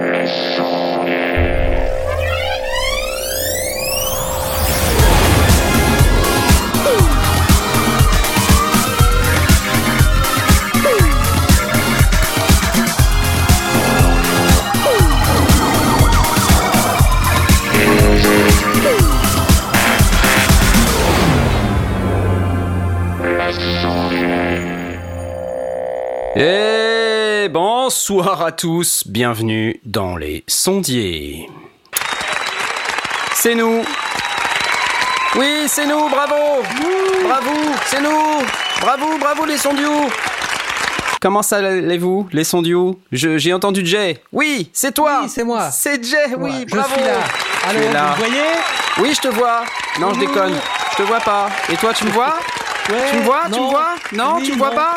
Yes. Bonsoir à tous, bienvenue dans les sondiers. C'est nous. Oui, c'est nous, bravo. Bravo, c'est nous. Bravo, bravo les sondios. Comment ça allez-vous, les sondios? Je- J'ai entendu Jay. Oui, c'est toi. Oui, c'est moi. C'est Jay, oui, Ouais, bravo. Je suis là. Vous voyez? Oui, je te vois. Non, je déconne. Je te vois pas. Et toi, tu me vois? Ouais, Tu me vois? Tu me non. vois? Non, Oui, tu me vois non. pas?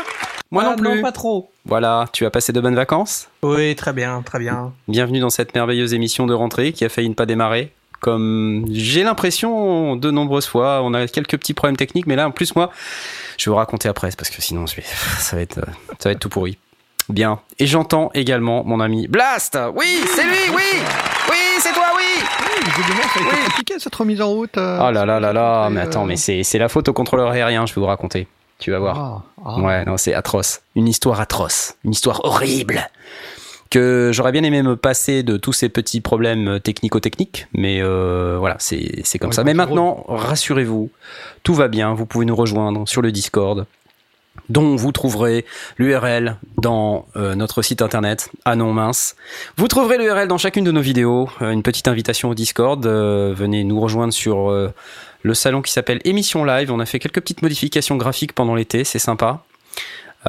Moi Ah, non plus. pas trop. Voilà, tu as passé de bonnes vacances Oui, très bien, très bien. Bienvenue dans cette merveilleuse émission de rentrée qui a failli ne pas démarrer. Comme j'ai l'impression de nombreuses fois, on a quelques petits problèmes techniques, mais là en plus moi, je vais vous raconter après parce que sinon je vais- ça va être, euh, ça va être tout pourri. Bien. Et j'entends également mon ami Blast. Oui, c'est lui. Oui, oui, c'est toi. Oui. Visiblement, ça a été Oui. compliqué cette remise en route. euh, Oh là là là là. Mais euh, attends, mais c'est c'est la faute au contrôleur aérien. Je vais vous raconter. Tu vas voir. ah, ah. Ouais, non, c'est atroce. Une histoire atroce. Une histoire horrible. Que j'aurais bien aimé me passer de tous ces petits problèmes technico-techniques, mais euh, voilà, c'est comme Ouais, ça. Mais maintenant, rassurez-vous, tout va bien. Vous pouvez nous rejoindre sur le Discord, dont vous trouverez l'URL dans euh, notre site internet. Ah non, mince. Vous trouverez l'URL dans chacune de nos vidéos. euh, une petite invitation au Discord. euh, venez nous rejoindre sur le salon qui s'appelle Émission Live. On a fait quelques petites modifications graphiques pendant l'été, c'est sympa.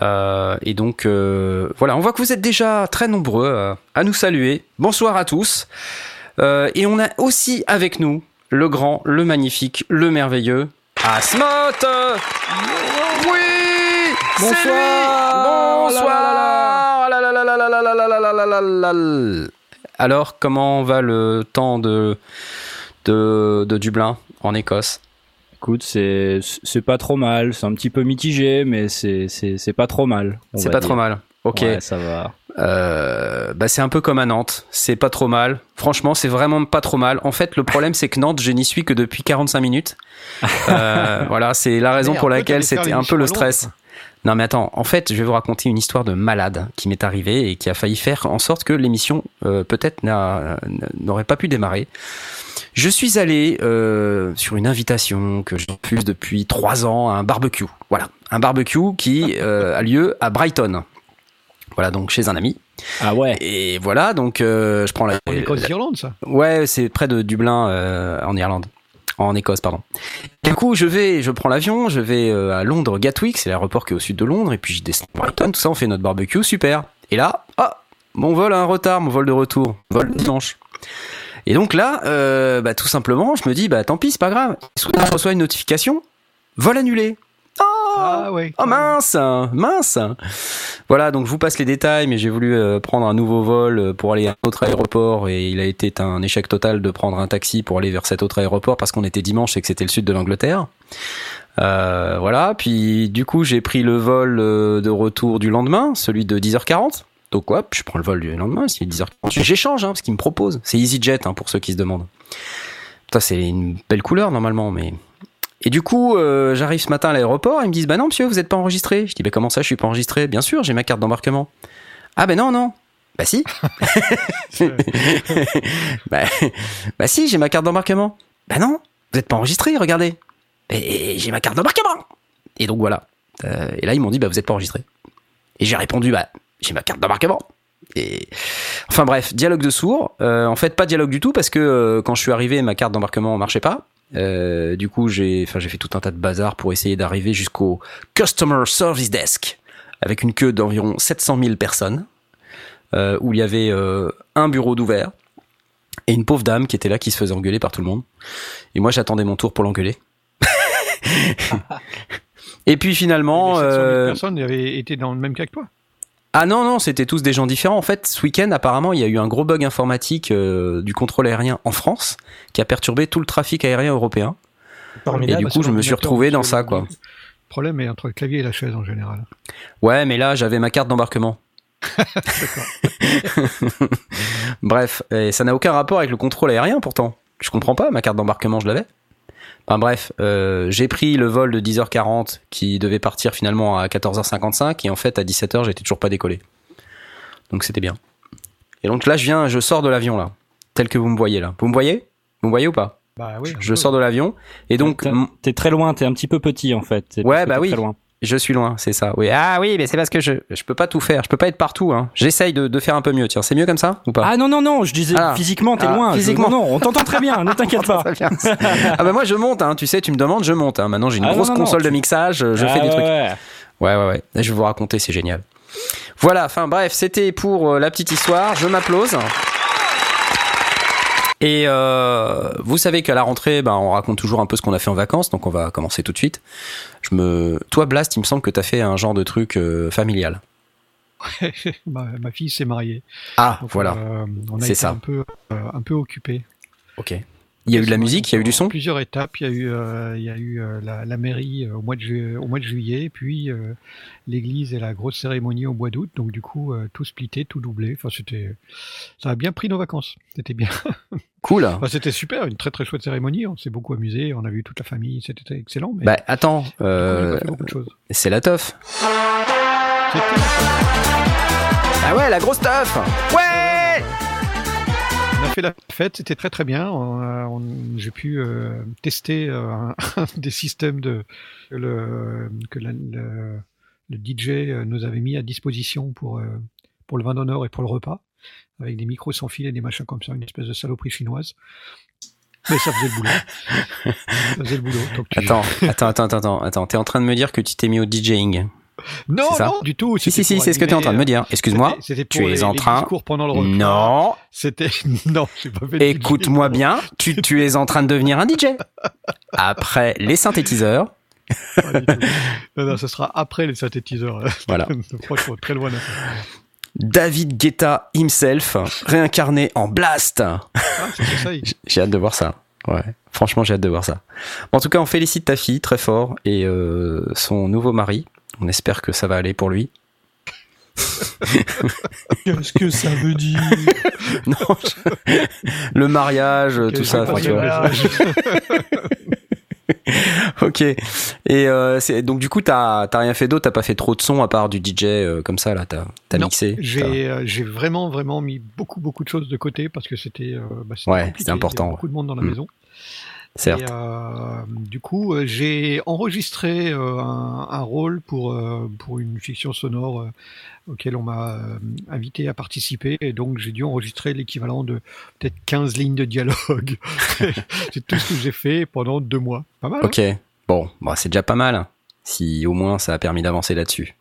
Et donc voilà, on voit que vous êtes déjà très nombreux à nous saluer. Bonsoir à tous. Et on a aussi avec nous le grand, le magnifique, le merveilleux Asmot. Oui, bonsoir. Bonsoir. Alors, comment va le temps de de, de Dublin en Écosse Écoute, c'est c'est pas trop mal. C'est un petit peu mitigé, mais c'est pas trop mal. C'est pas trop mal. Ok. Ouais, ça va. Euh, bah c'est un peu comme à Nantes, c'est pas trop mal. Franchement, c'est vraiment pas trop mal. En fait, le problème c'est que Nantes, je n'y suis que depuis 45 minutes. Euh, voilà, c'est la raison pour laquelle c'était un peu le stress. Non mais attends, en fait, je vais vous raconter une histoire de malade qui m'est arrivée et qui a failli faire en sorte que l'émission euh, peut-être n'a- n'aurait pas pu démarrer. Je suis allé euh, sur une invitation que je refuse depuis trois ans à un barbecue. Voilà, un barbecue qui euh, a lieu à Brighton. Voilà, donc chez un ami. Ah ouais. Et voilà, donc euh, je prends la. En Écosse-Irlande, ça? Ouais, c'est près de Dublin, euh, en Irlande. En Écosse, pardon. Du coup, je vais, je prends l'avion, je vais euh, à Londres, Gatwick, c'est l'aéroport qui est au sud de Londres, et puis je descends à Brighton, tout ça, on fait notre barbecue, super. Et là, ah, mon vol a un retard, mon vol de retour, vol de dimanche. Et donc là, euh, bah, tout simplement, je me dis, bah tant pis, c'est pas grave. Soudain, je reçois une notification, vol annulé. Oh, Ah ouais. Oh mince, mince. Voilà, donc je vous passe les détails, mais j'ai voulu euh, prendre un nouveau vol euh, pour aller à un autre aéroport et il a été un échec total de prendre un taxi pour aller vers cet autre aéroport parce qu'on était dimanche et que c'était le sud de l'Angleterre. Euh, voilà, puis du coup j'ai pris le vol de retour du lendemain, celui de 10h40. Donc hop, je prends le vol du lendemain, c'est 10h40. J'échange, hein, parce qu'il me propose. C'est EasyJet, hein, pour ceux qui se demandent. Putain, c'est une belle couleur normalement, mais et du coup, euh, j'arrive ce matin à l'aéroport, ils me disent Bah non, monsieur, vous n'êtes pas enregistré. Je dis Bah comment ça, je suis pas enregistré? Bien sûr, j'ai ma carte d'embarquement. Ah ben non, non. Bah si. bah, bah si, j'ai ma carte d'embarquement. Bah non, vous n'êtes pas enregistré, regardez. Et j'ai ma carte d'embarquement. Et donc voilà. Euh, et là, ils m'ont dit Bah vous n'êtes pas enregistré. Et j'ai répondu Bah j'ai ma carte d'embarquement. Et enfin bref, dialogue de sourds. Euh, en fait, pas dialogue du tout parce que euh, quand je suis arrivé, ma carte d'embarquement marchait pas. Euh, du coup, j'ai, enfin, j'ai fait tout un tas de bazar pour essayer d'arriver jusqu'au Customer Service Desk avec une queue d'environ 700 000 personnes euh, où il y avait euh, un bureau d'ouvert et une pauvre dame qui était là qui se faisait engueuler par tout le monde. Et moi, j'attendais mon tour pour l'engueuler. et puis finalement, Les 700 000 euh, personnes avaient été dans le même cas que toi. Ah non, non, c'était tous des gens différents. En fait, ce week-end, apparemment, il y a eu un gros bug informatique euh, du contrôle aérien en France qui a perturbé tout le trafic aérien européen. Et du coup, je me suis retrouvé dans ça, quoi. Le problème est entre le clavier et la chaise en général. Ouais, mais là, j'avais ma carte d'embarquement. Bref, et ça n'a aucun rapport avec le contrôle aérien pourtant. Je comprends pas, ma carte d'embarquement, je l'avais. Enfin bref, euh, j'ai pris le vol de 10h40 qui devait partir finalement à 14h55 et en fait à 17h j'étais toujours pas décollé. Donc c'était bien. Et donc là je viens, je sors de l'avion là, tel que vous me voyez là. Vous me voyez? Vous me voyez ou pas? Bah oui. Je sors de l'avion et donc T'es- très loin, t'es un petit peu petit en fait. Ouais, bah oui. Très loin. Je suis loin, c'est ça. Oui. Ah oui, mais c'est parce que je je peux pas tout faire, je peux pas être partout. Hein. J'essaye de, de faire un peu mieux. Tiens, c'est mieux comme ça ou pas? Ah non, non, non, je disais Ah. physiquement, t'es Ah, loin. Physiquement. non, non, on t'entend très bien, ne t'inquiète pas. Ah bah moi je monte, hein. tu sais, tu me demandes, je monte. Hein. Maintenant j'ai une Ah grosse non, non, console de tu- mixage, je Ah fais des ouais, trucs. ouais. Ouais, ouais, ouais. Et Je vais vous raconter, c'est génial. Voilà, enfin bref, c'était pour euh, la petite histoire. Je m'applause. Et euh, vous savez qu'à la rentrée, ben, on raconte toujours un peu ce qu'on a fait en vacances, donc on va commencer tout de suite. Je me, toi Blast, il me semble que t'as fait un genre de truc euh, familial. ma, ma fille s'est mariée. Ah, Donc, voilà. euh, on a été ça. un peu, un peu occupé. Ok. Il y a eu de la musique, il y a eu du son. Plusieurs étapes. Il y a eu, euh, il y a eu euh, la, la mairie euh, au mois de, ju- au mois de juillet, puis euh, l'église et la grosse cérémonie au mois d'août. Donc du coup, euh, tout splitté, tout doublé. Enfin, c'était, ça a bien pris nos vacances. C'était bien. Cool. Enfin, c'était super, une très très chouette cérémonie. On s'est beaucoup amusé. On a vu toute la famille. C'était excellent. Mais Bah attends, euh, c'est la teuf. Ah ouais, la grosse teuf. Ouais. On a fait la fête, c'était très très bien. On- J'ai pu euh, tester euh, un, un des systèmes de que le, que la- le, le DJ euh, nous avait mis à disposition pour euh, pour le vin d'honneur et pour le repas, avec des micros sans fil et des machins comme ça, une espèce de saloperie chinoise. Mais ça faisait le boulot. ça faisait le boulot. Donc tu- Attends, attends, attends, attends, attends, attends. T'es en train de me dire que tu t'es mis au DJing non, du tout. Si, si, si, c'est ce que tu es en train de me dire. Excuse-moi, euh, c'était tu es les- en train- pendant le. Non, C'était non, j'ai pas fait de écoute-moi bien, tu, tu es en train de devenir un DJ. Après les synthétiseurs. Non, non, ce sera après les synthétiseurs. Voilà. Franchement, très loin. David Guetta himself, réincarné en Blast. Ah, J'ai hâte de voir ça. Ouais, franchement, j'ai hâte de voir ça. En tout cas, on félicite ta fille très fort et euh, son nouveau mari. On espère que ça va aller pour lui. Qu'est-ce que ça veut dire Non, je- le mariage, tout ça. Ok. Et euh, c'est- donc du coup, t'as t'as rien fait d'autre, t'as pas fait trop de sons à part du DJ euh, comme ça là. T'as t'as Non, mixé. t'as- J'ai euh, j'ai vraiment vraiment mis beaucoup beaucoup de choses de côté parce que c'était euh, bah, c'était Ouais, c'était important, Il y avait beaucoup de monde dans la Mm. maison. Certes. Et euh, du coup, euh, j'ai enregistré euh, un, un rôle pour euh, pour une fiction sonore auquel on m'a invité à participer et donc j'ai dû enregistrer l'équivalent de peut-être 15 lignes de dialogue. C'est tout ce que j'ai fait pendant deux mois. Pas mal. hein? Ok. Bon, bah, c'est déjà pas mal. Si au moins ça a permis d'avancer là-dessus.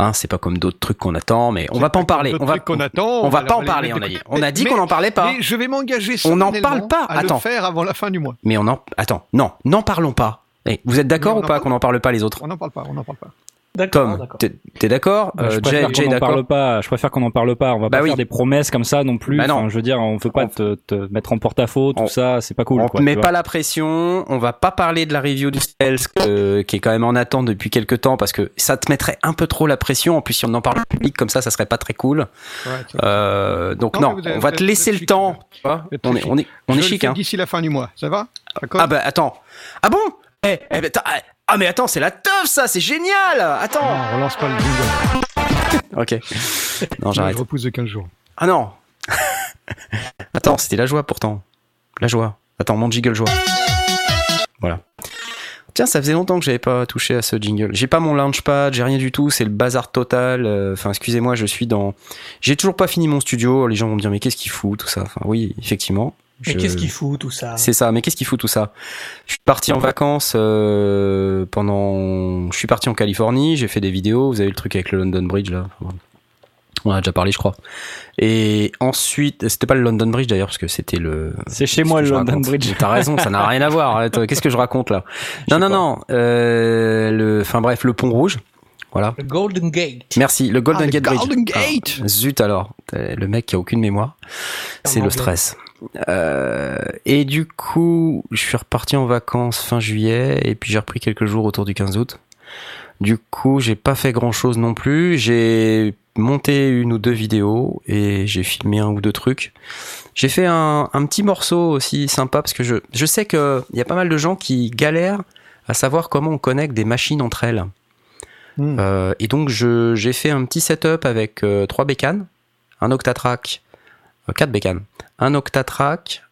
Hein, c'est pas comme d'autres trucs qu'on attend, mais on va pas en parler. On va, attend. on va pas en parler. On a dit. côté. On a dit Mais- qu'on en parlait pas. Mais je vais m'engager On n'en parle pas. à Attends. le faire avant la fin du mois. Mais on en. Attends. Non, n'en parlons pas. Eh, vous êtes d'accord ou pas qu'on en parle pas les autres? On n'en parle pas, on n'en parle pas. D'accord, Tom, d'accord. t'es d'accord Bah, Euh, je Jay, préfère qu'on n'en parle pas. Je préfère qu'on n'en parle pas. On va Bah pas oui. faire des promesses comme ça non plus. Bah non. Enfin, je veux dire, on veut pas On- te, te mettre en porte-à-faux, tout On- ça. C'est pas cool. on quoi, te met pas la pression, on va pas parler de la review du Stealth euh, qui est quand même en attente depuis quelques temps parce que ça te mettrait un peu trop la pression. En plus, si on en parle au public comme ça, ça serait pas très cool. Ouais, Euh, donc Non, on va te laisser le temps. on est, chic. on est, on Je est le chic, hein. D'ici la fin du mois, ça va? D'accord Ah bah attends. Ah bon? Eh, eh, bah, attends, ah, mais attends, c'est la teuf ça, c'est génial. Attends. Non, on relance pas le jingle. Ok. Non, Je j'arrête. repousse de 15 jours. Ah non. attends, c'était la joie pourtant. La joie. Attends, mon jingle joie. Voilà. Tiens, ça faisait longtemps que j'avais pas touché à ce jingle. J'ai pas mon launchpad, j'ai rien du tout, c'est le bazar total. Euh, Enfin, excusez-moi, je suis dans. J'ai toujours pas fini mon studio. Les gens vont me dire mais qu'est-ce qu'il fout tout ça. Enfin, oui, effectivement. Mais qu'est-ce qu'il fout tout ça? C'est ça, mais qu'est-ce qu'il fout tout ça? Je suis parti en vacances euh, pendant. Je suis parti en Californie, j'ai fait des vidéos. Vous avez le truc avec le London Bridge là. On en a déjà parlé, je crois. Et ensuite, c'était pas le London Bridge d'ailleurs, parce que c'était le. C'est chez moi le London raconte Bridge. T'as raison, ça n'a rien à voir. Qu'est-ce que je raconte là? Non, non, pas. non. euh, le, enfin bref, le pont rouge. Voilà. Le Golden Gate. Merci. Le Golden Ah, le Gate Bridge. Golden Gate. Ah, zut alors. Le mec qui a aucune mémoire. C'est le stress. Euh, et du coup, je suis reparti en vacances fin juillet et puis j'ai repris quelques jours autour du 15 août. Du coup, j'ai pas fait grand chose non plus. J'ai monté une ou deux vidéos et j'ai filmé un ou deux trucs. J'ai fait un, un petit morceau aussi sympa parce que je, je sais qu'il y a pas mal de gens qui galèrent à savoir comment on connecte des machines entre elles. Hmm. Euh, et donc j'ai fait un petit setup avec euh, trois bécanes, un Octatrack, euh, quatre bécanes, un Octatrack,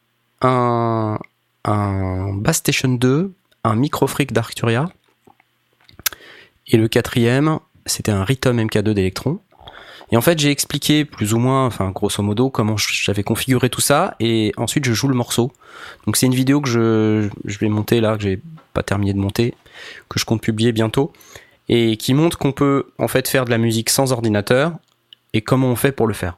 un, un Bass Station 2, un Microfreak d'Arcturia, et le quatrième, c'était un Rhythm MK2 d'Electron. Et en fait, j'ai expliqué plus ou moins, enfin grosso modo, comment j'avais configuré tout ça, et ensuite je joue le morceau. Donc c'est une vidéo que je, je vais monter là, que j'ai pas terminé de monter, que je compte publier bientôt, et qui montre qu'on peut en fait faire de la musique sans ordinateur, et comment on fait pour le faire.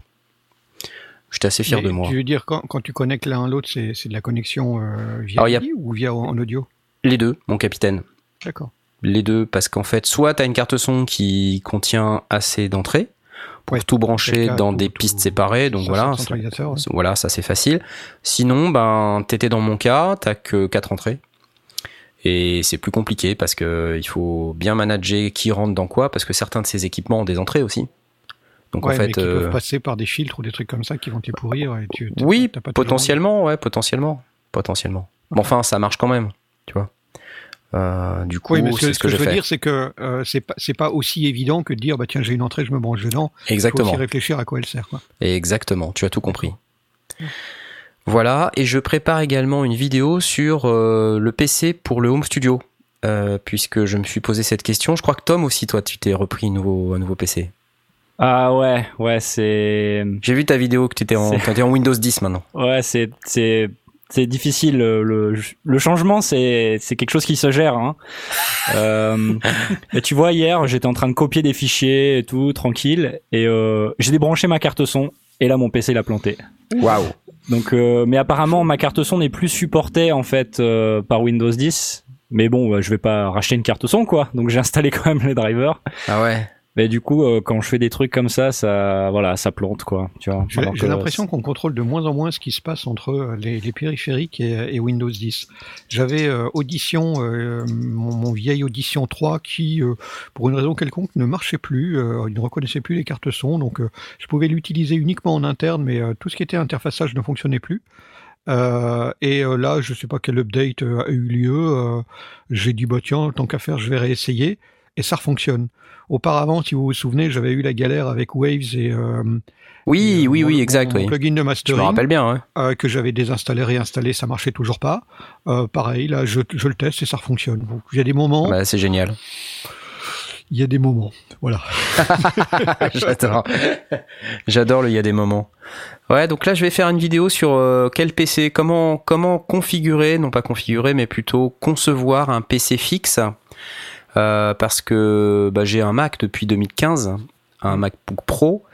J'étais assez fier Mais de moi. Tu veux dire, quand, quand tu connectes l'un à l'autre, c'est c'est de la connexion euh, via Alors, a- ou via en audio? Les deux, mon capitaine. D'accord. Les deux, parce qu'en fait, soit tu as une carte son qui contient assez d'entrées pour Ouais, tout brancher cas, dans tout- des tout- pistes séparées, donc voilà, ouais. voilà, ça c'est facile. Sinon, ben t'étais dans mon cas, t'as que quatre entrées. Et c'est plus compliqué parce que il faut bien manager qui rentre dans quoi, parce que certains de ces équipements ont des entrées aussi. Donc Ouais, en mais fait, qui euh, peuvent passer par des filtres ou des trucs comme ça qui vont et tu- t'as oui, pas- potentiellement, ouais, potentiellement, potentiellement. Mais enfin, ça marche quand même, tu vois. Euh, du coup, Oui, mais ce que, c'est ce que je veux fait. dire, c'est que euh, c'est pas, aussi évident que de dire, bah tiens, j'ai une entrée, je me branche dedans. Il faut Exactement. aussi réfléchir à quoi elle sert. Quoi. Exactement, tu as tout compris. Voilà, et je prépare également une vidéo sur euh, le PC pour le Home Studio, euh, puisque je me suis posé cette question. Je crois que Tom aussi, toi, tu t'es repris un nouveau, un nouveau PC. Ah ouais, ouais, c'est, J'ai vu ta vidéo que tu étais, en- C'est- t'étais en Windows 10 maintenant. ouais, c'est, c'est, c'est difficile. Le, changement, c'est, c'est quelque chose qui se gère. Hein. Euh, et tu vois, hier, j'étais en train de copier des fichiers et tout, tranquille, et j'ai débranché ma carte son, et là, mon PC l'a planté. Waouh Donc, euh, mais apparemment, ma carte son n'est plus supportée en fait euh, par Windows 10. Mais bon, euh, je vais pas racheter une carte son, quoi. Donc, j'ai installé quand même les drivers. Ah ouais Mais du coup, euh, quand je fais des trucs comme ça, ça, voilà, ça plante, quoi. Tu vois. J'ai l'impression qu'on contrôle de moins en moins ce qui se passe entre euh, les, les périphériques et, et Windows 10. J'avais euh, Audition, euh, mon, mon vieil Audition 3 qui, pour une raison quelconque, ne marchait plus. il ne reconnaissait plus les cartes son, donc je pouvais l'utiliser uniquement en interne, mais tout ce qui était interfaçage ne fonctionnait plus. Euh, et euh, là, je sais pas quel update euh, a eu lieu. J'ai dit bah tiens, tant qu'à faire, je vais réessayer et ça fonctionne. Auparavant, si vous vous souvenez, j'avais eu la galère avec Waves et euh, Oui, et, oui, mon- oui, mon- exact, mon oui. plugin de Je me mastering rappelle bien, euh, que j'avais désinstallé, réinstallé, ça marchait toujours pas. Euh, pareil, là, je, je le teste et ça fonctionne. Donc, il y a des moments, Bah, c'est génial. il y a des moments. Voilà. J'adore. J'adore le il y a des moments. Ouais, donc là je vais faire une vidéo sur euh, quel PC, comment comment configurer, non pas configurer, mais plutôt concevoir un PC fixe, Euh, parce que bah, j'ai un Mac depuis 2015, un MacBook Pro,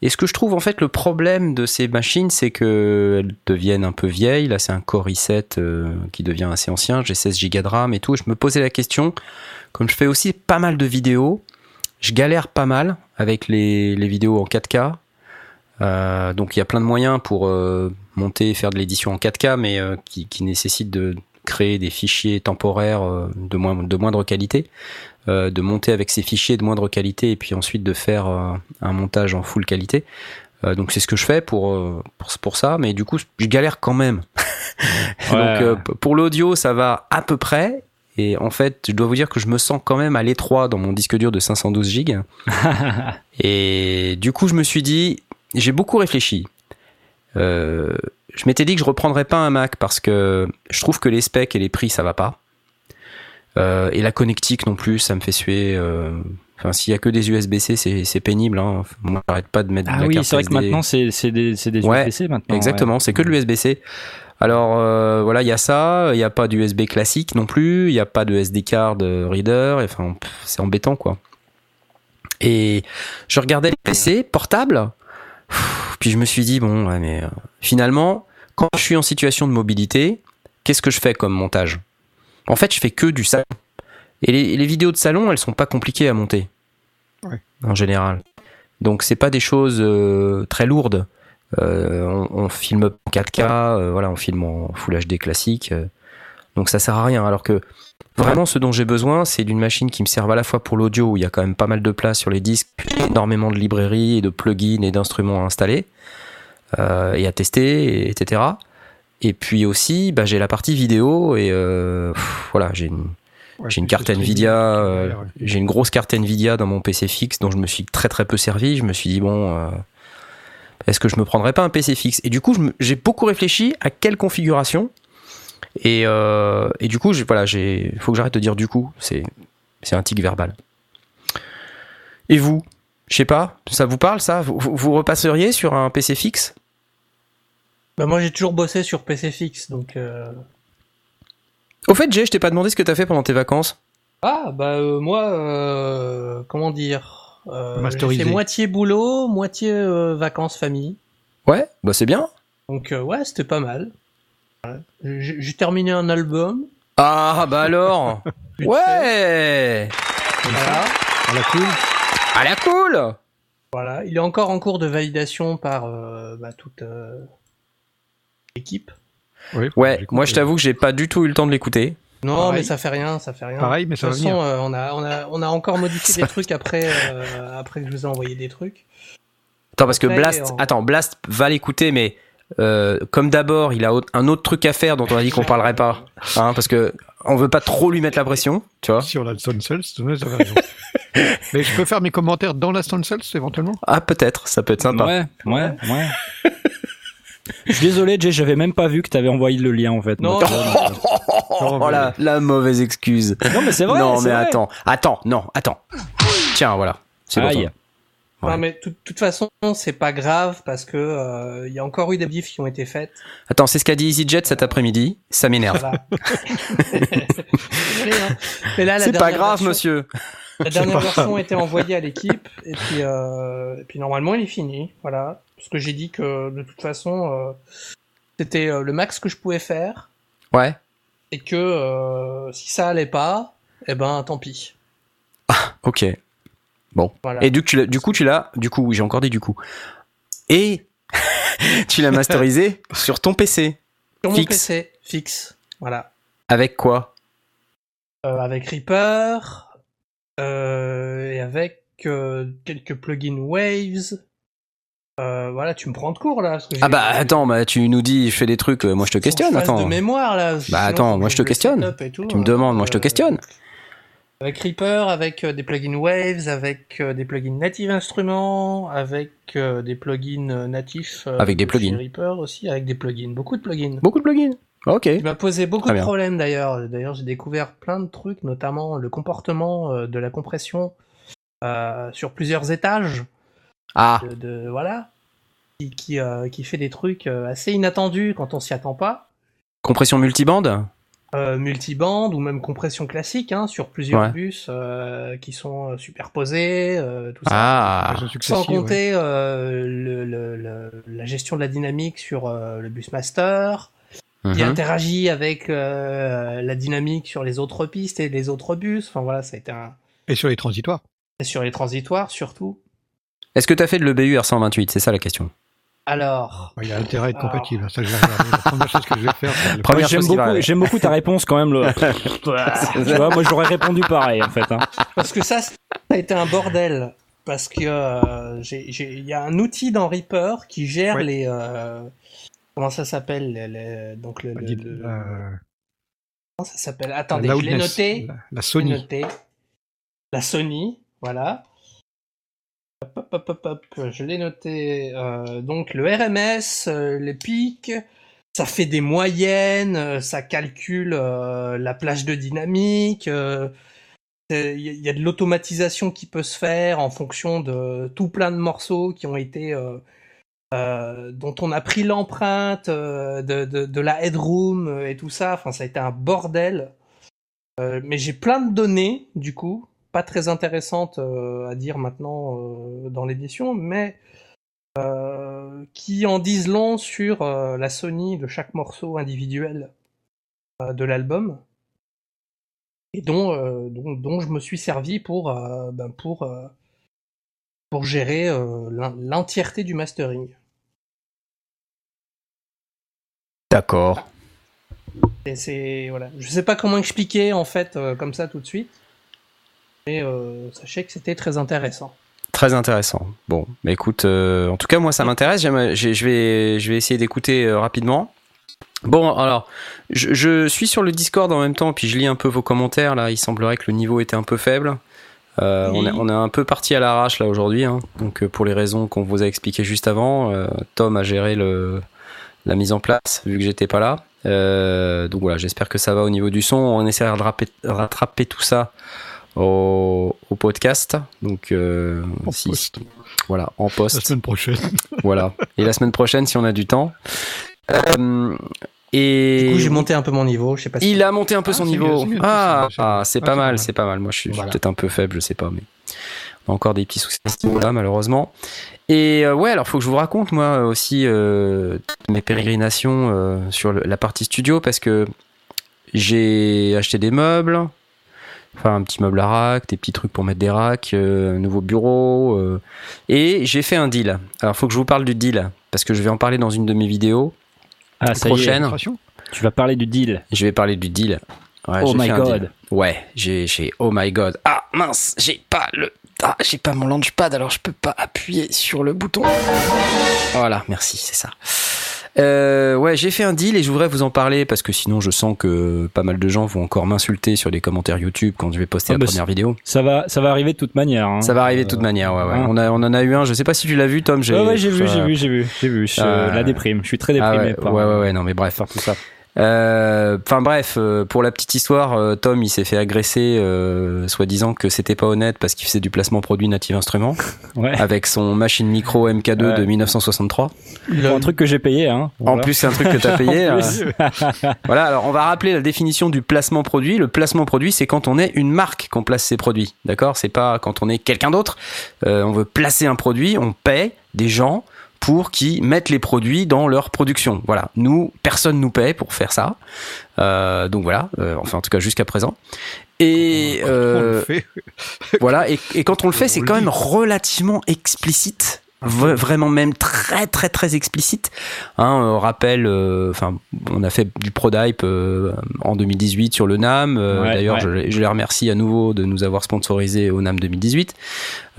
et ce que je trouve en fait le problème de ces machines, c'est que elles deviennent un peu vieilles. Là c'est un Core i7 euh, qui devient assez ancien, j'ai 16 Go de RAM et tout. Et je me posais la question, comme je fais aussi pas mal de vidéos, je galère pas mal avec les, les vidéos en 4K. Euh, donc il y a plein de moyens pour euh, monter et faire de l'édition en 4K, mais euh, qui, qui nécessitent de créer des fichiers temporaires euh, de, moins, de moindre qualité, euh, de monter avec ces fichiers de moindre qualité et puis ensuite de faire euh, un montage en full qualité. Donc c'est ce que je fais pour, pour, pour ça, mais du coup je galère quand même. Ouais. donc pour l'audio ça va à peu près. Et en fait, je dois vous dire que je me sens quand même à l'étroit dans mon disque dur de 512 gigs. Et du coup, je me suis dit, j'ai beaucoup réfléchi. Euh, je m'étais dit que je reprendrais pas un Mac parce que je trouve que les specs et les prix, ça va pas. Euh, et la connectique non plus, ça me fait suer. euh, Enfin, s'il y a que des USB-C, c'est pénible. Hein. Moi, j'arrête pas de mettre de Ah la oui, c'est vrai que maintenant c'est c'est des des Ouais, USB-C maintenant. Exactement, ouais. c'est que de l'USB-C. Alors euh, voilà, il y a ça, il n'y a pas d'USB classique non plus, il n'y a pas de SD card reader, enfin c'est embêtant quoi. Et je regardais les PC portables, puis je me suis dit bon, ouais, mais finalement, quand je suis en situation de mobilité, qu'est-ce que je fais comme montage? En fait, je fais que du salon. Et les, les vidéos de salon, elles sont pas compliquées à monter. Ouais. En général. Donc c'est pas des choses euh, très lourdes. Euh, on, on filme en 4K, euh, voilà, on filme en Full HD classique. donc ça sert à rien. Alors que Vraiment, ce dont j'ai besoin, c'est d'une machine qui me serve à la fois pour l'audio, où il y a quand même pas mal de place sur les disques, énormément de librairies et de plugins et d'instruments à installer et à tester, et- etc. Et puis aussi, bah, j'ai la partie vidéo et euh, pff, voilà, j'ai une, Ouais, j'ai une carte Nvidia, euh, ouais. j'ai une grosse carte Nvidia dans mon PC fixe dont je me suis très très peu servi. Je me suis dit bon, euh, est-ce que je me prendrais pas un PC fixe? Et du coup, je me- j'ai beaucoup réfléchi à quelle configuration. Et, euh, et du coup, j'ai- voilà, j'ai, faut que j'arrête de dire du coup. C'est, c'est un tic verbal. Et vous, je sais pas, ça vous parle ça? Vous- vous repasseriez sur un PC fixe? Bah, moi, j'ai toujours bossé sur PC fixe, donc. euh, Au fait, Jay, je t'ai pas demandé ce que t'as fait pendant tes vacances. Ah, bah, euh, moi, euh, comment dire euh, Masterisé. fait moitié boulot, moitié euh, vacances famille. Ouais, bah c'est bien. Donc, euh, ouais, c'était pas mal. Voilà. J'ai terminé un album. Ah bah alors. ouais. Voilà. À la cool. À la cool. Voilà. Il est encore en cours de validation par euh, bah, toute l'équipe. Oui, Ouais, j'écoute, moi je euh, t'avoue que j'ai pas du tout eu le temps de l'écouter. Non, Pareil. mais ça fait rien, ça fait rien. Pareil, mais De ça toute va façon, euh, on, a, on, a, on a encore modifié des trucs après, euh, après que je vous ai envoyé des trucs. Attends, parce que Blast, on- attends, Blast va l'écouter, mais euh, comme d'abord, il a un autre truc à faire dont on a dit qu'on parlerait pas, hein, parce que on veut pas trop lui mettre la pression, tu vois. La Stone Cells, tu as raison. Mais je peux faire mes commentaires dans la Stone Cells éventuellement? Ah peut-être, ça peut être sympa. Ouais, ouais, ouais. Je suis désolé, Jay, j'avais même pas vu que t'avais envoyé le lien en fait. Non, non, euh, Oh, la, la mauvaise excuse. non, mais c'est vrai. non c'est mais vrai. attends, attends, non, attends. Tiens, voilà. C'est toi. Ouais. Non, mais de toute façon, c'est pas grave parce que euh, il y a encore eu des modifs qui ont été faites. Attends, c'est ce qu'a dit EasyJet cet après-midi. Ça m'énerve. Voilà. Hein. C'est pas dernière grave, version- monsieur. La dernière version a été envoyée à l'équipe et puis, euh, et puis normalement il est fini, voilà. Parce que j'ai dit que de toute façon euh, c'était euh, le max que je pouvais faire Ouais. et que euh, si ça allait pas, eh ben tant pis. Ok. Voilà. Et du, coup, tu l'as- du coup, tu l'as. Du coup, oui, j'ai encore dit du coup. Et tu l'as masterisé sur ton PC. Sur mon. PC fixe, voilà. Avec quoi? Euh, avec Reaper euh, et avec euh, quelques plugins Waves. Euh, voilà, tu me prends de court là. parce que Ah bah attends, bah, tu nous dis je fais des trucs, euh, moi je te que questionne, fasse attends. de mémoire là. sinon, attends, moi, que je te questionne. tout, Tu me hein. demandes, moi, je te Euh, questionne. Avec Reaper, avec des plugins Waves, avec des plugins Native Instruments, avec des plugins natifs. Avec des plugins. Reaper aussi, avec des plugins, beaucoup de plugins. Beaucoup de plugins. Ok. Il m'a posé beaucoup de problèmes d'ailleurs. D'ailleurs, j'ai découvert plein de trucs, notamment le comportement de la compression euh, sur plusieurs étages. Ah, De, de- voilà, qui qui, euh, qui fait des trucs euh, assez inattendus quand on s'y attend pas. compression multibande Euh, multiband ou même compression classique hein, sur plusieurs Ouais. bus euh, qui sont superposés, euh, tout ça. Ah, Sans ouais. compter euh, le, le- le- la gestion de la dynamique sur euh, le bus master, qui Mhm. interagit avec euh, la dynamique sur les autres pistes et les autres bus. Enfin voilà, ça a été un... Et sur les transitoires. et sur les transitoires surtout. Est-ce que t'as fait de l'EBU R128 C'est ça la question. Alors, Il a intérêt à être Alors. compatible. Ça, je vais regarder. La première chose que je vais faire, c'est le- Première Moi, j'aime beaucoup, arriver. j'aime beaucoup ta réponse quand même. Le... tu vois, moi j'aurais répondu pareil en fait. Hein. parce que ça, ça a été un bordel. Parce que euh, il y a un outil dans Reaper qui gère Ouais. les euh, comment ça s'appelle les- les- donc le, le- dit- le- euh, comment ça s'appelle? La attendez je l'ai noté La, la Sony. noté. La Sony, voilà. Hop, hop, hop, hop, je l'ai noté. Euh, donc le RMS, euh, les pics, ça fait des moyennes, euh, ça calcule la plage de dynamique. Il y, a- de l'automatisation qui peut se faire en fonction de tout plein de morceaux qui ont été dont on a pris l'empreinte de, de, la headroom et tout ça. Enfin, ça a été un bordel. Mais j'ai plein de données, du coup, pas très intéressantes euh, à dire maintenant euh, dans l'édition, mais euh, qui en disent long sur la Sony de chaque morceau individuel de l'album, et dont, euh, dont, dont je me suis servi pour, euh, ben, pour, euh, pour gérer l'en- l'entièreté du mastering. D'accord. Et c'est voilà, je sais pas comment expliquer en fait comme ça tout de suite, mais euh, sachez que c'était très intéressant. Très intéressant. Bon, mais écoute, euh, en tout cas moi ça m'intéresse. Je vais, je vais essayer d'écouter euh, rapidement. Bon, alors, je, je suis sur le Discord en même temps, puis je lis un peu vos commentaires là. Il semblerait que le niveau était un peu faible. Euh, Oui. on, est, on est un peu parti à l'arrache là aujourd'hui, hein. donc pour les raisons qu'on vous a expliquées juste avant, euh, Tom a géré le, la mise en place vu que j'étais pas là. Euh, donc voilà, j'espère que ça va au niveau du son. On essaiera de rattraper tout ça au, au podcast. Donc euh, En si- poste. voilà, en La poste. semaine prochaine. voilà. Et la semaine prochaine, si on a du temps. Euh, et Du coup, j'ai monté un peu mon niveau, je sais pas si il a monté un peu Ah, son c'est niveau. ah, ah, c'est ah, pas mal, c'est pas mal. Moi, je suis, Voilà. peut-être un peu faible, je sais pas, mais on a encore des petits soucis à ce niveau-là, malheureusement. Et euh, ouais, alors faut que je vous raconte moi aussi euh, mes pérégrinations euh, sur le- la partie studio parce que j'ai acheté des meubles, enfin un petit meuble à rack, des petits trucs pour mettre des racks, euh, un nouveau bureau, euh, et j'ai fait un deal. Alors faut que je vous parle du deal parce que je vais en parler dans une de mes vidéos. Ah, ça y est, Prochaine. Tu vas parler du deal. Je vais parler du deal. Ouais, oh my god. Ouais, j'ai, j'ai, oh my god. Ah, mince, j'ai pas le, ah, j'ai pas mon launchpad, alors je peux pas appuyer sur le bouton. Voilà, merci, c'est ça. Euh, ouais, j'ai fait un deal et je voudrais vous en parler parce que sinon je sens que pas mal de gens vont encore m'insulter sur les commentaires YouTube quand je vais poster Ah, la bah, première vidéo. Ça va, ça va arriver de toute manière. hein. Ça va arriver de toute manière, ouais, ouais. hein. On, a, on en a eu un, je sais pas si tu l'as vu, Tom. Ouais, ouais, j'ai vu, j'ai vu, j'ai vu, j'ai vu. Je- Euh, La déprime. Je suis très Ah déprimé ouais, par, ouais, ouais, ouais, non, mais bref. par tout ça. Euh, Enfin bref, euh, pour la petite histoire, euh, Tom il s'est fait agresser, euh, soi-disant que c'était pas honnête parce qu'il faisait du placement produit Native Instruments Ouais. avec son machine micro MK2 Ouais. de 1963. Pour un truc que j'ai payé, hein. En plus, c'est un truc que t'as payé. Plus. voilà, alors on va rappeler la définition du placement produit. Le placement produit, c'est quand on est une marque qu'on place ses produits. D'accord? C'est pas quand on est quelqu'un d'autre. Euh, on veut placer un produit, on paie des gens pour qu'ils mettent les produits dans leur production. Voilà, nous, personne nous paie pour faire ça. Euh, donc voilà, euh, enfin en tout cas jusqu'à présent. Et On le euh, fait. voilà, et, et quand on le fait, On c'est quand même relativement explicite. Vraiment même très très très explicite. Hein, rappel, euh, enfin, on a fait du Prodype euh, en 2018 sur le NAM. euh, Ouais, D'ailleurs, ouais. je, je les remercie à nouveau de nous avoir sponsorisé au NAM 2018.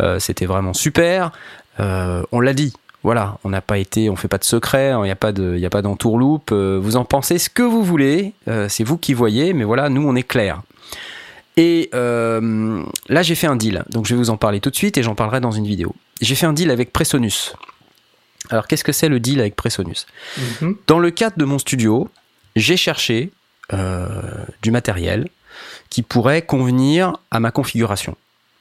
Euh, C'était vraiment super. On l'a dit. Voilà, on n'a pas été, on fait pas de secret, il n'y a pas de, il a pas d'entourloupe. euh, vous en pensez ce que vous voulez, euh, c'est vous qui voyez, mais voilà, nous on est clair. Et euh, là, j'ai fait un deal. Donc, je vais vous en parler tout de suite et j'en parlerai dans une vidéo. J'ai fait un deal avec Presonus. Alors, qu'est-ce que c'est le deal avec Presonus? Mhm. Dans le cadre de mon studio, j'ai cherché du matériel qui pourrait convenir à ma configuration.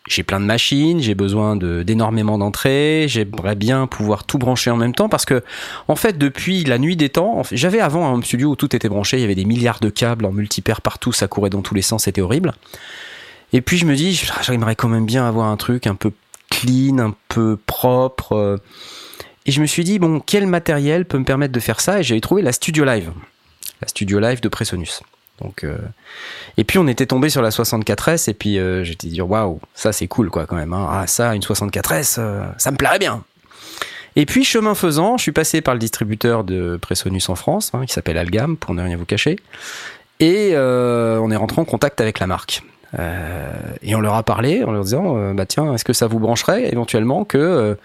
J'ai plein de machines, j'ai besoin d'énormément d'entrées, j'aimerais bien pouvoir tout brancher en même temps parce que, en fait, depuis la nuit des temps, j'avais avant un home studio où tout était branché, il y avait des milliards de câbles en multipaire partout, ça courait dans tous les sens, c'était horrible. Et puis je me dis, ah, j'aimerais quand même bien avoir un truc un peu clean, un peu propre. euh. Et je me suis dit, bon, quel matériel peut me permettre de faire ça? Et j'avais trouvé la Studio Live. La Studio Live de Presonus. Donc, euh, Et puis on était tombé sur la 64S et puis euh, j'étais dit, waouh, ça c'est cool quoi quand même. hein. Ah ça, une 64S, euh, ça me plairait bien. Et puis chemin faisant, je suis passé par le distributeur de Presonus en France, hein, qui s'appelle Algam, pour ne rien vous cacher. Et on est rentré en contact avec la marque. Et on leur a parlé en leur disant, bah tiens, est-ce que ça vous brancherait éventuellement que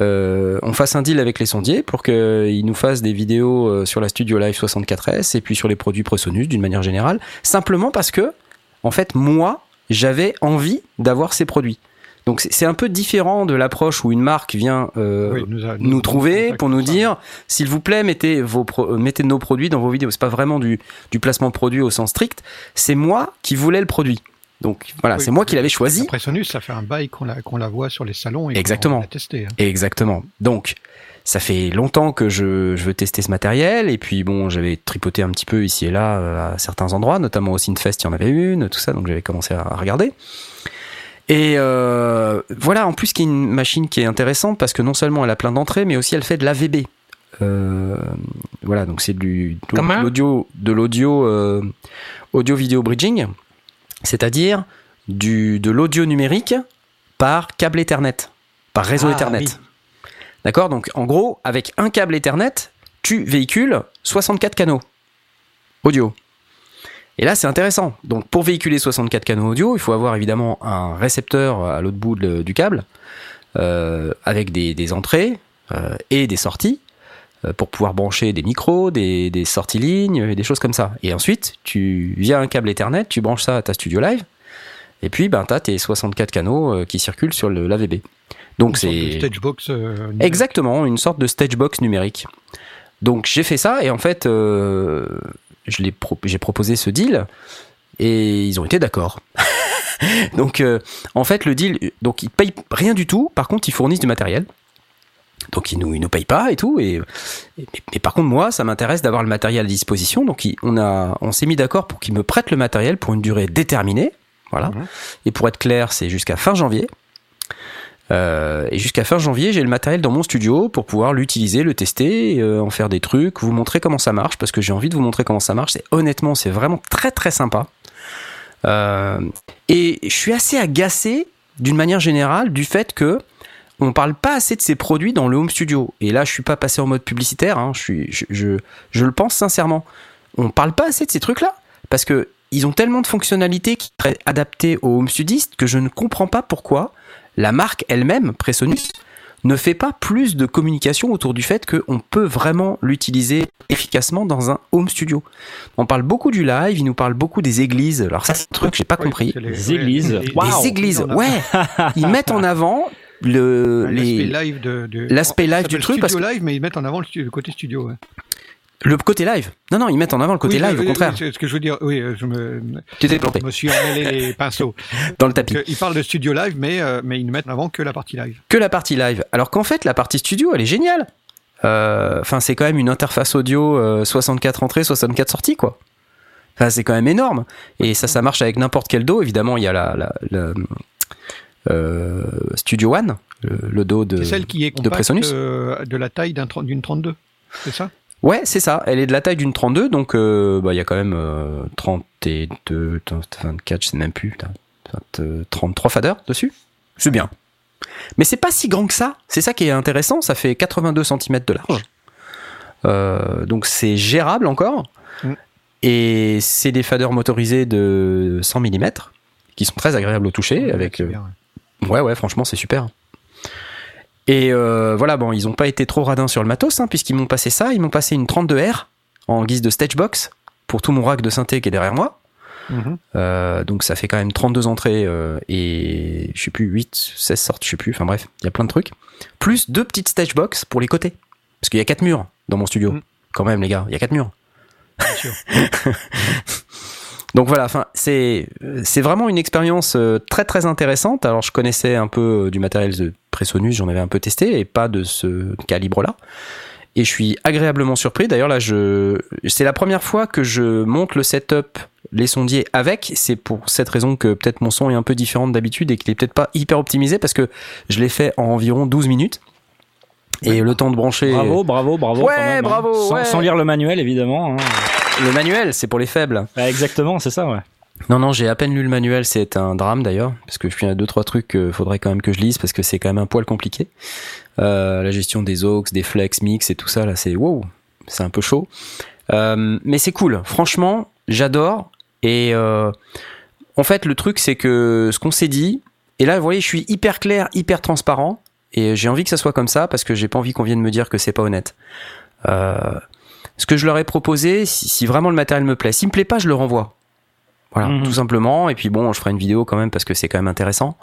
euh, euh, on fasse un deal avec les sondiers pour qu'ils nous fassent des vidéos euh, sur la Studio Live 64S et puis sur les produits Presonus d'une manière générale, simplement parce que, en fait, moi, j'avais envie d'avoir ces produits. Donc c'est un peu différent de l'approche où une marque vient euh, Oui, nous, a- nous trouver pour nous dire s'il vous plaît mettez vos euh, mettez nos produits dans vos vidéos. C'est pas vraiment du, du placement produit au sens strict. C'est moi qui voulais le produit donc voilà Oui, c'est moi qui l'avais choisi. Sonus, ça fait un bail qu'on la, qu'on la voit sur les salons et qu'on- Exactement. on l'a testé. hein. exactement. Donc ça fait longtemps que je, je veux tester ce matériel. Et puis bon j'avais tripoté un petit peu ici et là euh, à certains endroits notamment au Synfest il y en avait une tout ça. Donc j'avais commencé à regarder. Et euh, voilà en plus qui est une machine qui est intéressante parce que non seulement elle a plein d'entrées mais aussi elle fait de l'AVB euh, voilà donc c'est du l'audio de l'audio euh, audio vidéo bridging c'est-à-dire du de l'audio numérique par câble Ethernet par réseau Ah, Ethernet oui. D'accord? Donc, en gros, avec un câble Ethernet, tu véhicules 64 canaux audio. Et là, c'est intéressant. Donc, pour véhiculer 64 canaux audio, il faut avoir évidemment un récepteur à l'autre bout de- du câble, euh, avec des, des entrées euh, et des sorties, pour pouvoir brancher des micros, des, des sorties lignes, et des choses comme ça. Et ensuite, tu via un câble Ethernet, tu branches ça à ta Studio Live, et puis, ben, tu as tes 64 canaux euh, qui circulent sur l'AVB. Donc, c'est. Euh. Exactement, une sorte de stagebox numérique. Donc j'ai fait ça et en fait, euh, pro- j'ai proposé ce deal et ils ont été d'accord. donc euh, en fait, le deal, donc ils payent rien du tout. Par contre, ils fournissent du matériel. Donc ils nous ils nous payent pas et tout. Et, et- mais, mais par contre moi, ça m'intéresse d'avoir le matériel à disposition. Donc on a on s'est mis d'accord pour qu'ils me prêtent le matériel pour une durée déterminée. Voilà. Mhm. Et pour être clair, c'est jusqu'à fin janvier. Euh, et jusqu'à fin janvier, j'ai le matériel dans mon studio pour pouvoir l'utiliser, le tester, euh, en faire des trucs, vous montrer comment ça marche, parce que j'ai envie de vous montrer comment ça marche. C'est honnêtement, c'est vraiment très très sympa. Euh, et je suis assez agacé, d'une manière générale, du fait que on parle pas assez de ces produits dans le home studio. Et là, je suis pas passé en mode publicitaire. hein, je, suis, je, je, je le pense sincèrement. On parle pas assez de ces trucs-là parce que ils ont tellement de fonctionnalités qui seraient adaptées aux home studistes que je ne comprends pas pourquoi la marque elle-même, Presonus, ne fait pas plus de communication autour du fait qu'on peut vraiment l'utiliser efficacement dans un home studio. On parle beaucoup du live, il nous parle beaucoup des églises. Alors ça, c'est un truc que j'ai pas Ouais, compris. les- églises. les- églises, ouais. Ils mettent en avant le, L'aspect live, de, de- l'aspect live du truc, parce Studio live, mais ils mettent en avant le, côté studio. ouais. le côté live. Non, non, ils mettent en avant le côté Oui, live, oui, au contraire. oui, c'est ce que je veux dire, oui, euh, je me, tu t'es planté je me suis emmêlé les pinceaux. dans le tapis. Ils parlent de studio live, mais, euh, mais ils ne mettent en avant que la partie live. que la partie live. Alors qu'en fait, la partie studio, elle est géniale. Euh, Enfin, c'est quand même une interface audio euh, 64 entrées, 64 sorties, quoi. Enfin, c'est quand même énorme. Et ça, ça marche avec n'importe quel dos. Évidemment, il y a la, la- la, Studio One, le, le dos de. C'est celle qui est de Presonus euh, de la taille d'une 32. C'est ça? Ouais, c'est ça. Elle est de la taille d'une 32, donc euh, bah, il y a quand même euh, 32, 24, je sais même plus. putain, 20, euh, 33 faders dessus. C'est bien. Mais c'est pas si grand que ça. C'est ça qui est intéressant. Ça fait 82 cm de large. Euh, donc c'est gérable encore. Mm. Et c'est des faders motorisés de 100 mm qui sont très agréables au toucher. avec, C'est euh, bien, ouais. Ouais, ouais, franchement, c'est super. Et euh, voilà, bon, ils ont pas été trop radins sur le matos, hein, puisqu'ils m'ont passé ça. Ils m'ont passé une 32R en guise de Stagebox pour tout mon rack de synthé qui est derrière moi. Mhm. Euh, donc ça fait quand même 32 entrées euh, et je sais plus, 8, 16 sortes, je sais plus. Enfin bref, il y a plein de trucs. Plus deux petites Stagebox pour les côtés. Parce qu'il y a quatre murs dans mon studio. Mm. Quand même, les gars, il y a quatre murs. Bien sûr. Donc voilà, enfin, c'est c'est vraiment une expérience euh, très très intéressante. Alors je connaissais un peu euh, du matériel de Presonus, j'en avais un peu testé et pas de ce calibre-là. Et je suis agréablement surpris. D'ailleurs là, je c'est la première fois que je monte le setup les sondiers avec. C'est pour cette raison que peut-être mon son est un peu différent d'habitude et qu'il est peut-être pas hyper optimisé parce que je l'ai fait en environ 12 minutes. Et le temps de brancher Bravo, bravo, bravo. Ouais, quand même, hein. bravo, Sans, ouais. sans lire le manuel, évidemment. hein. Le manuel, c'est pour les faibles. Ouais, exactement, c'est ça, ouais. Non, non, j'ai à peine lu le manuel, c'est un drame d'ailleurs, parce que je y a deux, trois trucs qu'il faudrait quand même que je lise, parce que c'est quand même un poil compliqué. Euh, la gestion des aux, des flex, mix et tout ça, là, c'est wow, c'est un peu chaud. Euh, mais c'est cool, franchement, j'adore. Et euh, en fait, le truc, c'est que ce qu'on s'est dit, et là, vous voyez, je suis hyper clair, hyper transparent, et j'ai envie que ça soit comme ça, parce que j'ai pas envie qu'on vienne me dire que c'est pas honnête. Euh, ce que je leur ai proposé, si, si vraiment le matériel me plaît, s'il me plaît pas, je le renvoie. Voilà, Mhm. tout simplement. Et puis bon, je ferai une vidéo quand même parce que c'est quand même intéressant.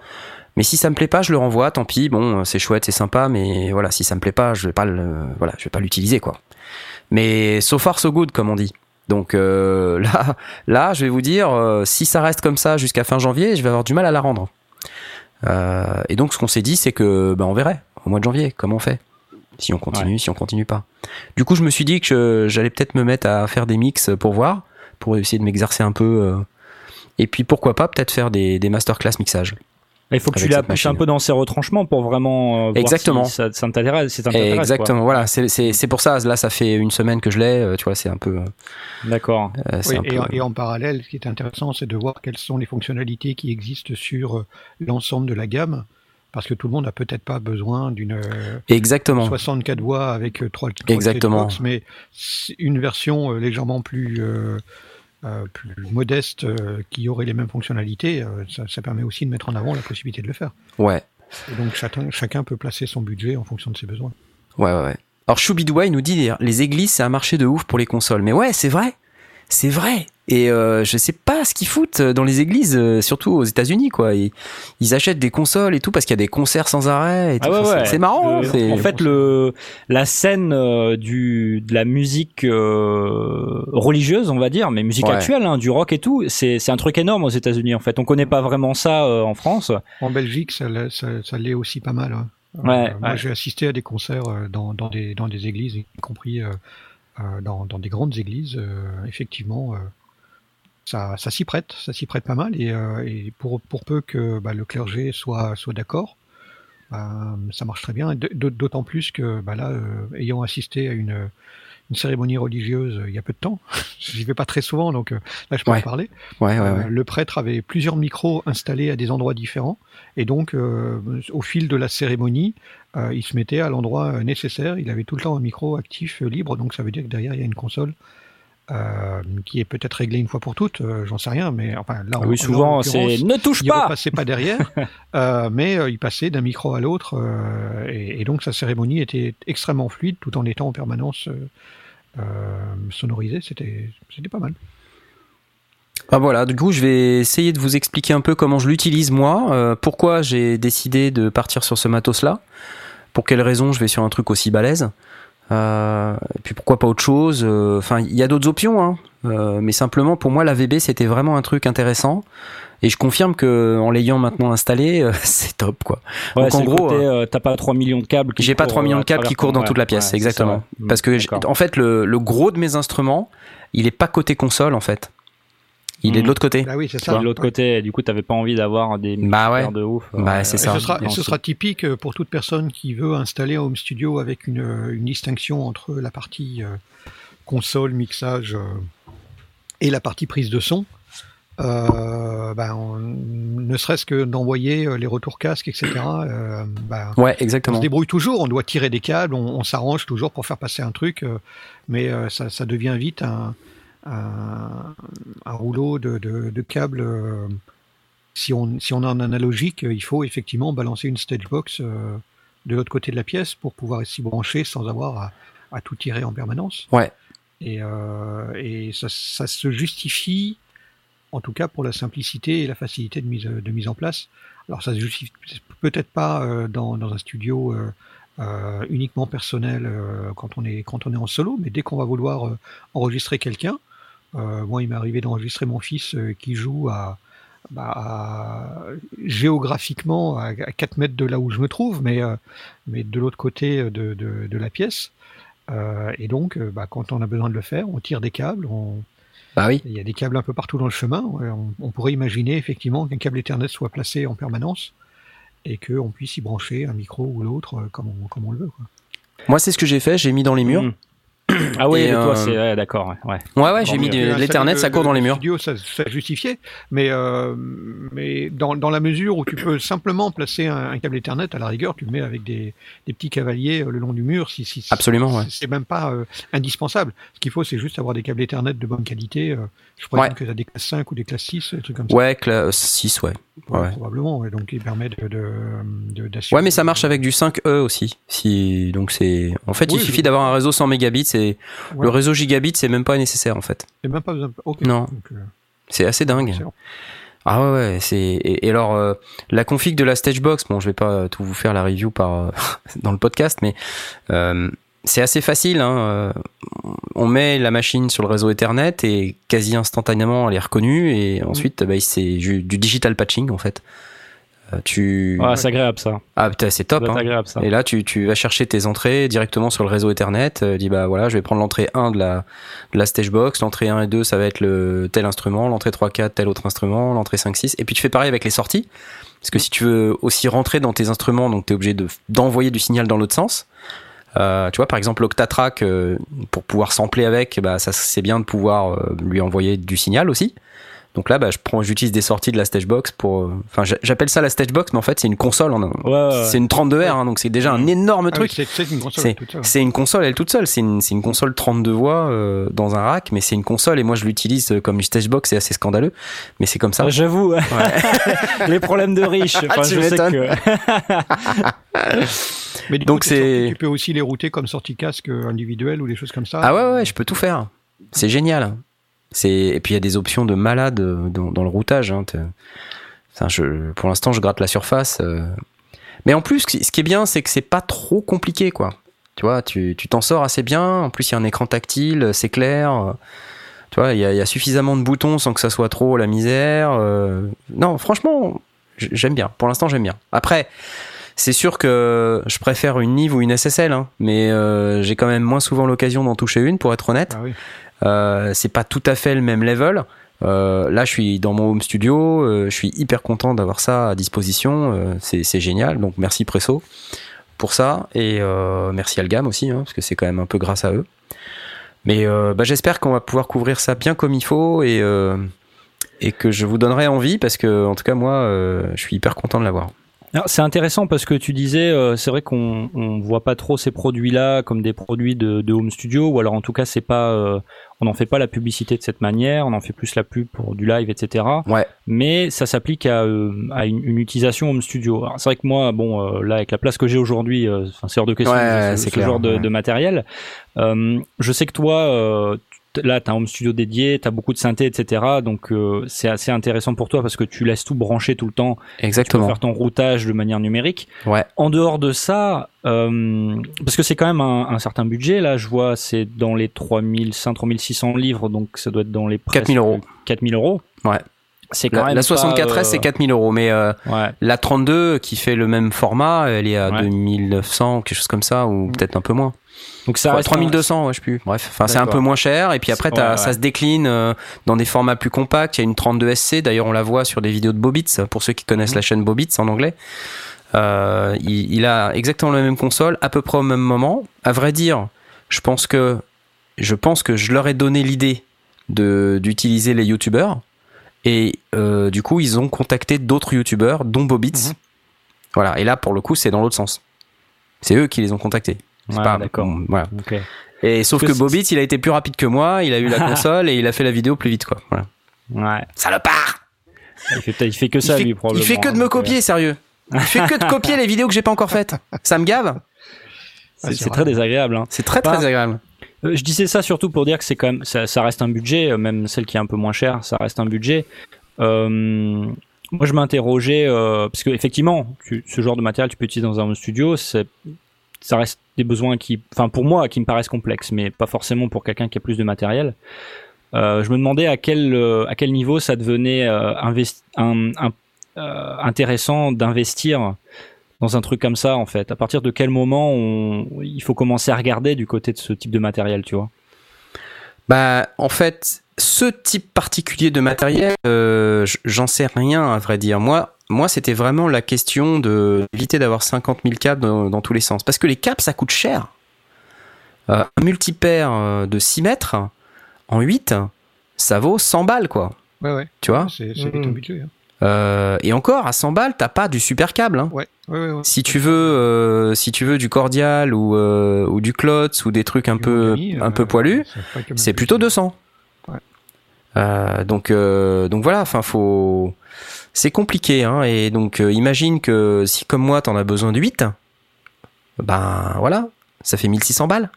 Mais si ça me plaît pas, je le renvoie. Tant pis. Bon, c'est chouette, c'est sympa, mais voilà, si ça me plaît pas, je vais pas le, voilà, je vais pas l'utiliser quoi. Mais so far so good comme on dit. Donc euh, là, là, je vais vous dire, euh, si ça reste comme ça jusqu'à fin janvier, je vais avoir du mal à la rendre. Euh, et donc ce qu'on s'est dit, c'est que ben on verrait au mois de janvier comment on fait. Si on continue, si on continue pas. Du coup, je me suis dit que je- j'allais peut-être me mettre à faire des mix pour voir, pour essayer de m'exercer un peu. euh, et puis pourquoi pas peut-être faire des, des masterclass mixage. Il faut que tu la pousses un peu dans ses retranchements pour vraiment euh, voir Exactement. si ça, ça t'intéresse. Exactement. Voilà, c'est- c'est c'est pour ça. Là, ça fait une semaine que je l'ai. euh, Tu vois, c'est un peu. euh. D'accord. Oui, un et, peu- en- et en parallèle, ce qui est intéressant, c'est de voir quelles sont les fonctionnalités qui existent sur euh, l'ensemble de la gamme. Parce que tout le monde n'a peut-être pas besoin d'une euh, Exactement. 64 voix avec euh, trois, trois Exactement. Xbox, mais une version euh, légèrement plus euh, euh, plus modeste euh, qui aurait les mêmes fonctionnalités, euh, ça, ça permet aussi de mettre en avant la possibilité de le faire. Ouais. Et donc chacun, chacun peut placer son budget en fonction de ses besoins. Ouais, ouais, ouais. Alors Choubidoua, il nous dit les églises, c'est un marché de ouf pour les consoles. Mais ouais, c'est vrai. C'est vrai. Et euh, je sais pas ce qu'ils foutent dans les églises, euh, surtout aux États-Unis, quoi. Ils, ils achètent des consoles et tout parce qu'il y a des concerts sans arrêt. Et tout. Ah ouais, c'est- ouais. C'est marrant. Le- c'est- en fait, le la scène euh, du de la musique euh, religieuse, on va dire, mais musique Ouais. actuelle, hein, du rock et tout, c'est c'est un truc énorme aux États-Unis. En fait, on connaît pas vraiment ça euh, en France. En Belgique, ça, l'est- ça, ça l'est aussi pas mal. hein. Euh, Ouais, moi, j'ai assisté à des concerts euh, dans, dans, des, dans des églises, y compris euh, euh, dans, dans des grandes églises. euh, effectivement, euh, ça, ça s'y prête, ça s'y prête pas mal. Et, euh, et pour, pour peu que bah, le clergé soit, soit d'accord, bah, ça marche très bien. D'autant plus que bah, là, euh, ayant assisté à une, une cérémonie religieuse euh, il y a peu de temps, j'y vais pas très souvent, donc là je peux Ouais. en parler. Ouais, ouais, ouais. le prêtre avait plusieurs micros installés à des endroits différents, et donc au fil de la cérémonie, il se mettait à l'endroit nécessaire. Il avait tout le temps un micro actif libre, donc ça veut dire que derrière il y a une console euh, qui est peut-être réglée une fois pour toutes. euh, J'en sais rien, mais enfin là, en- Ah oui, en souvent, c'est ne touche il pas. repassait pas derrière, euh, mais euh, il passait d'un micro à l'autre, euh, et, et donc sa cérémonie était extrêmement fluide, tout en étant en permanence euh, euh, sonorisée. C'était, c'était pas mal. Ah voilà, du coup, je vais essayer de vous expliquer un peu comment je l'utilise moi, euh, pourquoi j'ai décidé de partir sur ce matos-là, pour quelles raisons je vais sur un truc aussi balèze, euh, et puis pourquoi pas autre chose. euh, Enfin, il y a d'autres options, hein, euh, mais simplement pour moi, la VB c'était vraiment un truc intéressant, et je confirme que en l'ayant maintenant installé, euh, c'est top quoi. Ouais, Donc, en gros, euh, t'as pas 3 millions de câbles. qui J'ai pas courent, 3 millions euh, de câbles qui courent dans toute la pièce, ouais, exactement. ça. Parce que D'accord. en fait, le, le gros de mes instruments, il est pas côté console en fait. Il est de Mhm. l'autre côté. Bah oui, c'est de l'autre côté, du coup, t'avais pas envie d'avoir des Bah ouais. de ouf. Bah, euh, c'est ça. ce sera, ce typique pour toute personne qui veut installer un home studio avec une, une distinction entre la partie euh, console, mixage euh, et la partie prise de son. Euh, ben, on- ne serait-ce que d'envoyer les retours casques, etc. euh, ben, Ouais, on exactement. se débrouille toujours, on doit tirer des câbles, on, on s'arrange toujours pour faire passer un truc, mais ça, ça devient vite un, un, un rouleau de, de, de câbles. euh, si, on, si on a un analogique, il faut effectivement balancer une stage box euh, de l'autre côté de la pièce pour pouvoir s'y brancher sans avoir à, à tout tirer en permanence. Ouais. Et, euh, et ça, ça se justifie, en tout cas pour la simplicité et la facilité de mise, de mise en place. Alors ça se justifie peut-être pas dans, dans un studio euh, uniquement personnel euh, quand on est quand on est en solo, mais dès qu'on va vouloir euh, enregistrer quelqu'un, moi il m'est arrivé d'enregistrer mon fils euh, qui joue à, bah, à- géographiquement à, à 4 mètres de là où je me trouve, mais euh, mais de l'autre côté de, de, de la pièce. Euh, et donc, euh, bah, quand on a besoin de le faire, on tire des câbles, on, Bah oui. il y a des câbles un peu partout dans le chemin. On, on pourrait imaginer effectivement qu'un câble Ethernet soit placé en permanence et qu'on puisse y brancher un micro ou l'autre euh, comme on, comme on le veut. Quoi. Moi, c'est ce que j'ai fait. J'ai mis dans les murs. Mhm. Ah oui, Et, toi, euh, c'est ouais, d'accord. ouais, ouais. J'ai mis Installer l'Ethernet, le- ça court dans les le murs. Studio, ça, ça justifiait, mais euh, mais dans, dans la mesure où tu peux simplement placer un, un câble Ethernet, à la rigueur, tu le mets avec des, des petits cavaliers euh, le long du mur. Si, si, si- Absolument, ouais. C'est même pas euh, indispensable. Ce qu'il faut, c'est juste avoir des câbles Ethernet de bonne qualité. je Ouais. que tu as des classes 5 ou des classes 6, des trucs comme ça. Ouais, 6, ouais. Ouais, ouais. Probablement, ouais, donc ils permettent de, de, de- d'assurer- Ouais, mais ça marche avec du 5E aussi. Si, donc c'est, en fait, il suffit d'avoir un réseau 100 mégabits Ouais. le réseau gigabit, c'est même pas nécessaire, en fait. C'est même pas besoin. Non. Euh, C'est assez dingue. excellent. Ah ouais, ouais, c'est et, et alors euh, la config de la Stagebox, bon, je vais pas tout vous faire la review par euh, dans le podcast, mais euh, c'est assez facile. Hein, on met la machine sur le réseau Ethernet et quasi instantanément elle est reconnue et ensuite bah, c'est du digital patching en fait. Euh, tu Ouais, c'est agréable ça. ah putain c'est top. Hein. agréable ça. Et là, tu, tu vas chercher tes entrées directement sur le réseau Ethernet. Euh, dis bah voilà, je vais prendre l'entrée 1 de la, de la Stagebox. L'entrée 1 et 2, ça va être le tel instrument. L'entrée 3, 4, tel autre instrument. L'entrée 5, 6. Et puis tu fais pareil avec les sorties. Parce que si tu veux aussi rentrer dans tes instruments, donc tu es obligé de, d'envoyer du signal dans l'autre sens. Euh, tu vois, par exemple, l'Octatrack, euh, pour pouvoir sampler avec, bah, ça c'est bien de pouvoir euh, lui envoyer du signal aussi. Donc là, bah, je prends, j'utilise des sorties de la Stagebox pour. euh, Enfin, j'a- j'appelle ça la Stagebox, mais en fait, c'est une console. En, Ouais, ouais. C'est une 32R, hein, donc c'est déjà un énorme Ah truc. c'est une console C'est une console, elle toute seule. C'est une, une console 32 voix euh, dans un rack, mais c'est une console et moi je l'utilise euh, comme une Stagebox. C'est assez scandaleux, mais c'est comme ça. Ah, J'avoue, Ouais. les problèmes de riches. Enfin, Tu je sais que. Mais du Donc c'est- tu peux aussi les router comme sortie casque individuelle ou des choses comme ça. Ah ouais, ouais, je peux tout faire. C'est génial. Et puis il y a des options de malade euh, dans, le routage. Hein. Pour l'instant, je gratte la surface. euh. Mais en plus, ce qui est bien, c'est que c'est pas trop compliqué, quoi. Tu vois, tu t'en sors assez bien. En plus, il y a un écran tactile, c'est clair. euh. Tu vois, il y a, suffisamment de boutons sans que ça soit trop la misère. euh. Non, franchement, j'aime bien. Pour l'instant, j'aime bien. Après. C'est sûr que je préfère une Nive ou une SSL, hein, mais euh, j'ai quand même moins souvent l'occasion d'en toucher une, pour être honnête. Ah oui. Euh, c'est pas tout à fait le même level. Euh, là, je suis dans mon home studio, euh, je suis hyper content d'avoir ça à disposition. c'est génial, donc merci Presso pour ça et merci Algam aussi, hein, parce que c'est quand même un peu grâce à eux. Mais bah, j'espère qu'on va pouvoir couvrir ça bien comme il faut et et que je vous donnerai envie parce que en tout cas moi, je suis hyper content de l'avoir. C'est intéressant parce que tu disais, c'est vrai qu'on on voit pas trop ces produits-là comme des produits de, home studio, ou alors en tout cas c'est pas, on n'en fait pas la publicité de cette manière, on en fait plus la pub pour du live, etc. Ouais. Mais ça s'applique à, euh, à une, une utilisation home studio. C'est vrai que moi, bon, euh, là avec la place que j'ai aujourd'hui, euh, c'est hors de question Ouais, ce, c'est ce clair, genre de, ouais. de matériel. Euh, je sais que toi, là, tu as un home studio dédié, tu as beaucoup de synthé, etc. Donc euh, c'est assez intéressant pour toi parce que tu laisses tout brancher tout le temps tu peux Exactement. faire ton routage de manière numérique. Ouais. En dehors de ça, euh, parce que c'est quand même un, un certain budget, là, je vois, c'est dans les 3500, 3600 livres, donc ça doit être dans les 4000 euros. 4000 euros. Ouais. C'est quand La, même la pas, 64S euh, c'est 4000 euros, mais euh, Ouais. La 32 qui fait le même format, elle est à Ouais. 2900, quelque chose comme ça, ou Mm. peut-être un peu moins. Donc ça Ouais, reste un- 3200, ouais, je sais plus. Bref, enfin c'est un peu moins cher. Et puis après, t'as- Ouais, ouais. ça se décline euh, dans des formats plus compacts. Il y a une 32SC, d'ailleurs on la voit sur des vidéos de Bobitz, pour ceux qui connaissent Mhm. la chaîne Bobitz en anglais. Euh, il, il a exactement la même console, à peu près au même moment. À vrai dire, je pense que je pense que je leur ai donné l'idée de d'utiliser les youtubeurs et euh, du coup ils ont contacté d'autres youtubeurs dont Bobitz Mhm. voilà et là pour le coup c'est dans l'autre sens c'est eux qui les ont contactés C'est Ouais, pas- d'accord. bon, voilà et sauf que que Bobitz il a été plus rapide que moi il a eu la console et il a fait la vidéo plus vite quoi voilà. Ouais. salopard Il fait, il fait que ça, il, fait, lui, il probablement. fait que de me euh, copier sérieux il fait que de copier les vidéos que j'ai pas encore faites ça me gave C'est très désagréable. Hein. c'est très très agréable Euh, je disais ça surtout pour dire que c'est quand même, ça, ça reste un budget, euh, même celle qui est un peu moins chère, ça reste un budget. Euh, moi, je m'interrogeais euh, parce que effectivement, tu- ce genre de matériel, tu peux utiliser dans un studio, c'est, ça reste des besoins qui, enfin pour moi, qui me paraissent complexes, mais pas forcément pour quelqu'un qui a plus de matériel. Euh, je me demandais à quel euh, à quel niveau ça devenait euh, euh, intéressant d'investir dans un truc comme ça en fait À partir de quel moment on, il faut commencer à regarder du côté de ce type de matériel, tu vois? Bah, en fait, ce type particulier de matériel, euh, j'en sais rien, à vrai dire. Moi, moi c'était vraiment la question de- d'éviter d'avoir 50 000 câbles dans, dans tous les sens. Parce que les câbles, ça coûte cher. Euh, un multipaire euh, de 6 mètres en 8, ça vaut 100 balles, quoi. Ouais, ouais. Tu vois? C'est budget. hein. Euh, Et encore, à 100 balles, t'as pas du super câble. Hein. Ouais, ouais, ouais, ouais. Si tu veux, euh, si tu veux du cordial ou, euh, ou du Klotz ou des trucs un Du peu, un euh, peu poilus, c'est plutôt cher. 200. Euh, donc, euh, donc voilà, enfin, faut. C'est compliqué, hein, et donc euh, imagine que si comme moi t'en as besoin de 8, ben voilà, ça fait 1600 balles.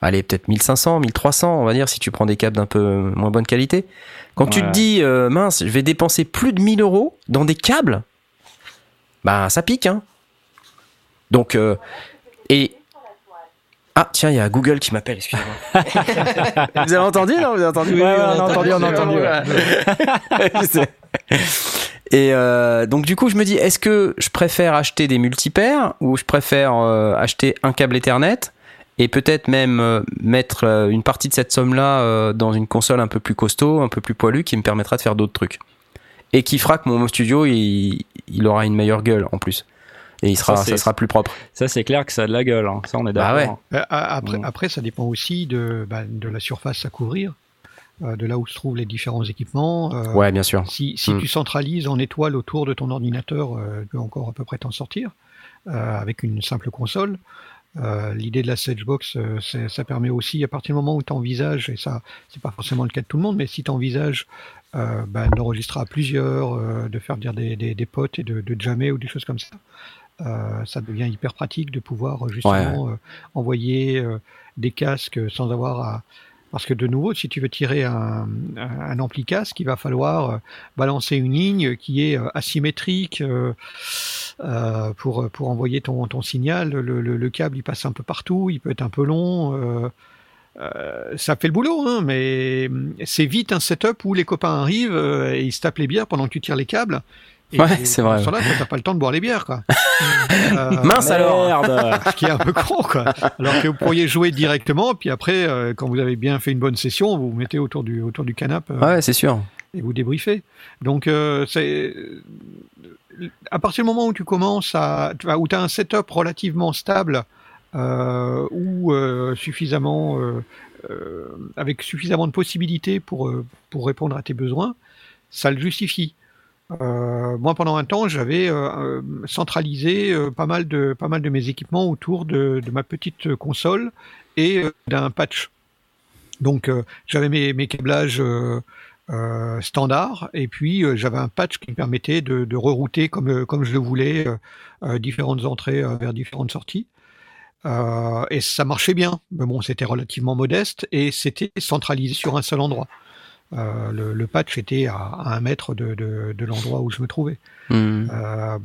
Allez, peut-être 1500, 1300, on va dire, si tu prends des câbles d'un peu moins bonne qualité. Quand tu te dis, euh, mince, je vais dépenser plus de 1000 euros dans des câbles, ben ça pique, hein. Donc, euh, et. Ah, tiens, il y a Google qui m'appelle, excusez-moi. vous avez entendu, non? Vous avez entendu? Ouais, ouais, on a entendu, on a entendu, Et euh, donc du coup, je me dis, est-ce que je préfère acheter des multipaires ou je préfère euh, acheter un câble Ethernet et peut-être même euh, mettre une partie de cette somme-là dans une console un peu plus costaud, un peu plus poilue, qui me permettra de faire d'autres trucs? Et qui fera que mon home studio il, il aura une meilleure gueule en plus et il sera, Ça, sera plus propre. Ça, c'est clair que ça a de la gueule. Hein. Ça, on est Bah d'accord. ouais. Euh, Après, Mm. après, ça dépend aussi de, bah, de la surface à couvrir. euh, de là où se trouvent les différents équipements. Euh, Ouais, bien sûr. Si, si Mm. tu centralises en étoile autour de ton ordinateur, euh, tu peux encore à peu près t'en sortir euh, avec une simple console. Euh, L'idée de la Sagebox, euh, ça permet aussi, à partir du moment où tu envisages, et ça, c'est pas forcément le cas de tout le monde, mais si tu envisages euh, ben, d'enregistrer à plusieurs, euh, de faire dire des, des, des potes et de, de jammer ou des choses comme ça, euh, ça devient hyper pratique de pouvoir euh, justement euh, envoyer euh, des casques sans avoir à. Parce que de nouveau, si tu veux tirer un, un, un ampli casque, il va falloir balancer une ligne qui est asymétrique pour, pour envoyer ton, ton signal. Le, le, le câble, il passe un peu partout, il peut être un peu long. euh, ça fait le boulot, hein, mais c'est vite un setup où les copains arrivent euh, et ils se tapent les bières pendant que tu tires les câbles. Et Ouais, c'est vrai. temps-là, toi, t'as pas le temps de boire les bières, quoi. Euh, Mince alors Merde ce qui est un peu con, quoi. Alors que vous pourriez jouer directement, puis après, euh, quand vous avez bien fait une bonne session, vous vous mettez autour du, autour du canapé euh, Ouais, c'est sûr. et vous débriefez. Donc, c'est à partir du moment où tu commences à, où tu as un setup relativement stable ou suffisamment, avec suffisamment de possibilités pour pour répondre à tes besoins, ça le justifie. Euh, moi, pendant un temps, j'avais euh, euh, centralisé pas mal de mes équipements autour de, ma petite console et d'un patch. Donc, j'avais mes, câblages standards et puis j'avais un patch qui me permettait de, rerouter comme comme je le voulais différentes entrées vers différentes sorties. Et ça marchait bien. Mais bon, c'était relativement modeste et c'était centralisé sur un seul endroit. Euh, le, le patch était à, à un mètre de, de, de l'endroit où je me trouvais. Hmm. Euh,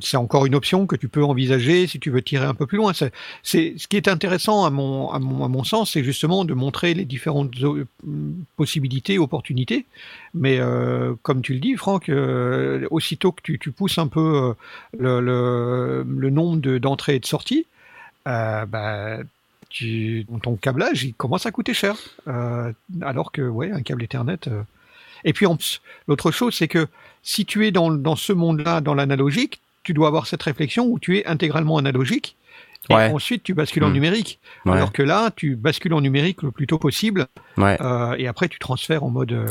c'est encore une option que tu peux envisager si tu veux tirer un peu plus loin. C'est, ce qui est intéressant à mon, à mon, à mon sens, c'est justement de montrer les différentes possibilités, opportunités. Mais euh, comme tu le dis, Franck, aussitôt que tu, tu pousses un peu le, le, le nombre de, d'entrées et de sorties, bah, tu, ton câblage il commence à coûter cher. Euh, alors que ouais, un câble Ethernet. euh. Et puis l'autre chose, c'est que si tu es dans, dans ce monde-là, dans l'analogique, tu dois avoir cette réflexion où tu es intégralement analogique. Et Ouais. ensuite, tu bascules en Hmm. numérique. Ouais. Alors que là, tu bascules en numérique le plus tôt possible. Ouais. euh, et après, tu transfères en mode. euh,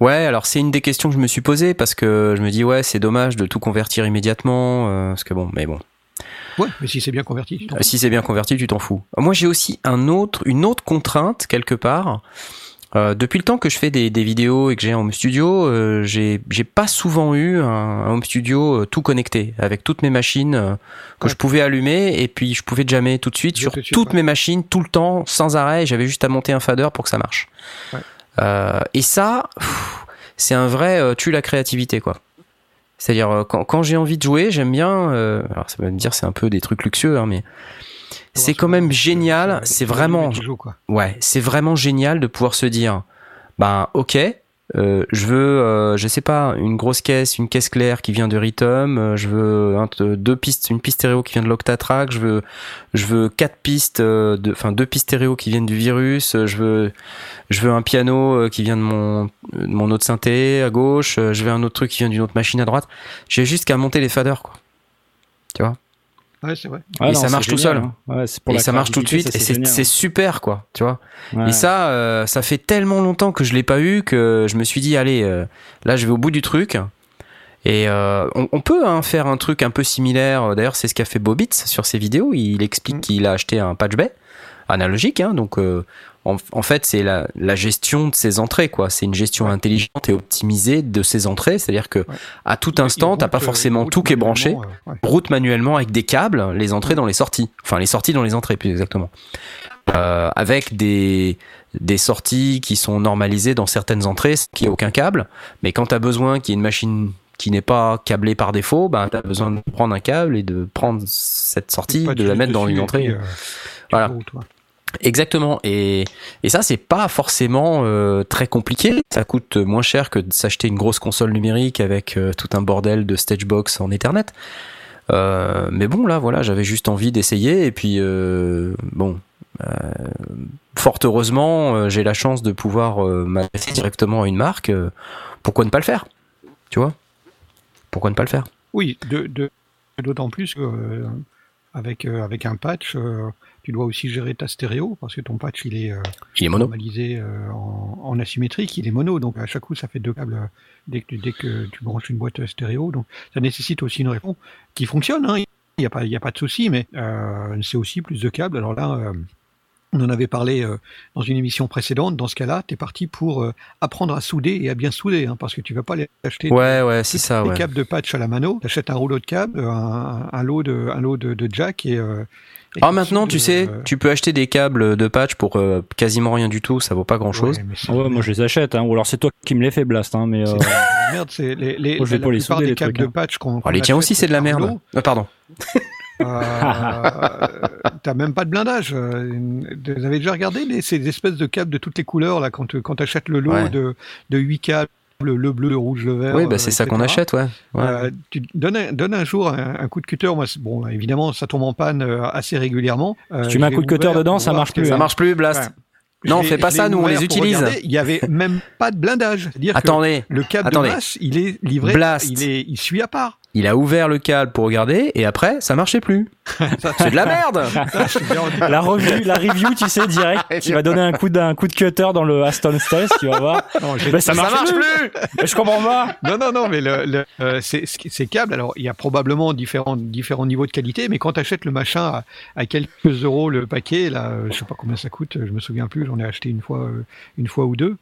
Ouais, alors c'est une des questions que je me suis posée parce que je me dis ouais, c'est dommage de tout convertir immédiatement euh, parce que bon, mais bon, Ouais, mais si c'est bien converti. tu t'en si c'est bien converti, tu t'en fous. Moi, j'ai aussi un autre, une autre contrainte quelque part. Euh, depuis le temps que je fais des, des vidéos et que j'ai un home studio, euh, j'ai j'ai pas souvent eu un, un home studio euh, tout connecté avec toutes mes machines euh, que Ouais. je pouvais allumer et puis je pouvais jammer tout de suite sur suite, toutes ouais. mes machines tout le temps sans arrêt. J'avais juste à monter un fader pour que ça marche. Ouais. Euh, et ça, c'est un vrai tue la créativité quoi. C'est-à-dire euh, quand, quand j'ai envie de jouer, j'aime bien. euh, alors ça va me dire c'est un peu des trucs luxueux, hein, mais c'est quand même génial. C'est vraiment, ouais, c'est vraiment génial de pouvoir se dire, ben ok, euh, je veux, euh, je sais pas, une grosse caisse, une caisse claire qui vient de Rhythm, euh, je veux deux pistes, une piste stéréo qui vient de l'Octatrack, je veux, je veux quatre pistes, euh, de, enfin deux pistes stéréo qui viennent du Virus, je veux, je veux un piano qui vient de mon, de mon autre synthé à gauche, je veux un autre truc qui vient d'une autre machine à droite. J'ai juste qu'à monter les faders, quoi. Ouais, c'est vrai. Ah Et non, ça marche tout génial, seul. hein. Ouais, c'est pour et ça marche tout de suite, et ça, c'est super, quoi. Tu vois. Ouais. Et ça, euh, ça fait tellement longtemps que je l'ai pas eu que je me suis dit, allez, euh, là, je vais au bout du truc. Et euh, on, on peut hein, faire un truc un peu similaire. D'ailleurs, c'est ce qu'a fait Bobitz sur ses vidéos. Il explique Mm. qu'il a acheté un patch bay analogique. Hein, donc, euh, en, en fait, c'est la, la gestion de ses entrées. quoi. C'est une gestion intelligente et optimisée de ses entrées. C'est-à-dire que à tout instant, t'as pas route, forcément tout qui est branché euh, ouais. route manuellement avec des câbles, les entrées dans les sorties. Enfin, les sorties dans les entrées, plus exactement. Euh, avec des, des sorties qui sont normalisées dans certaines entrées, qui a aucun câble. Mais quand tu as besoin qu'il y ait une machine qui n'est pas câblée par défaut, ben, tu as besoin de prendre un câble et de prendre cette sortie, de la mettre dans une entrée. euh, Voilà. Exactement. Et, et ça, c'est pas forcément euh, très compliqué. Ça coûte moins cher que de s'acheter une grosse console numérique avec euh, tout un bordel de Stagebox en Ethernet. Euh, mais bon, là, voilà, j'avais juste envie d'essayer. Et puis, bon, fort heureusement, j'ai la chance de pouvoir m'adresser directement à une marque. Pourquoi ne pas le faire? Tu vois? Pourquoi ne pas le faire? Oui, d'autant plus euh, avec un patch, tu dois aussi gérer ta stéréo parce que ton patch il est euh, Il est mono. normalisé euh, en, en asymétrique, il est mono, donc à chaque coup ça fait deux câbles dès que, dès que tu branches une boîte stéréo, donc ça nécessite aussi une réponse qui fonctionne, hein, il n'y a pas, il y a pas de souci, mais euh, c'est aussi plus de câbles. Alors là, on en avait parlé dans une émission précédente. Dans ce cas-là, tu es parti pour apprendre à souder et à bien souder, hein, parce que tu vas pas aller acheter Ouais, ouais, c'est ça, des ouais. câbles de patch à la mano. Tu achètes un rouleau de câbles, un, un lot de, un lot de, de jack et. euh, et Ah, maintenant, tu sais, euh, tu peux acheter des câbles de patch pour euh, quasiment rien du tout, ça vaut pas grand chose. ouais, Ouais, moi je les achète, hein. ou alors c'est toi qui me les fais blast, hein, mais euh, Merde, c'est les, les, Moi, je vais la plupart des les câbles trucs, de hein. patch qu'on. Oh, qu'on les tiens aussi, c'est de la merde. pardon. Euh, T'as même pas de blindage. Vous avez déjà regardé les, ces espèces de câbles de toutes les couleurs là quand, tu- quand t'achètes le lot Ouais. de, de 8 câbles, le bleu, le rouge, le vert. Oui, bah euh, c'est ça qu'on achète, ouais. Ouais. Euh, tu donnes un, donne un jour un, un coup de cutter. Moi, bon, évidemment, ça tombe en panne euh, assez régulièrement. Euh, Si tu mets un coup de cutter dedans, ça marche plus, ça hein. marche plus, Blast. Ouais. Non, fais l'ai- pas ça, nous, on les utilise. Il y avait même pas de blindage. C'est-à-dire que Attendez, le câble attendez. de masse, il est livré, Blast. il est, il suit à part. Il a ouvert le câble pour regarder et après, ça marchait plus. c'est de la merde. La review, la review, tu sais, direct, tu vas donner un coup d'un coup de cutter dans le Aston Stealth, tu vas voir. Non, j'ai- Mais ça ça marche, marche plus. plus. Mais je comprends pas. Non, non, non, mais le, le, euh, ces, ces câbles, alors il y a probablement différents, différents niveaux de qualité, mais quand tu achètes le machin à, à quelques euros le paquet, là, euh, je sais pas combien ça coûte, je me souviens plus, j'en ai acheté une fois, euh, une fois ou deux.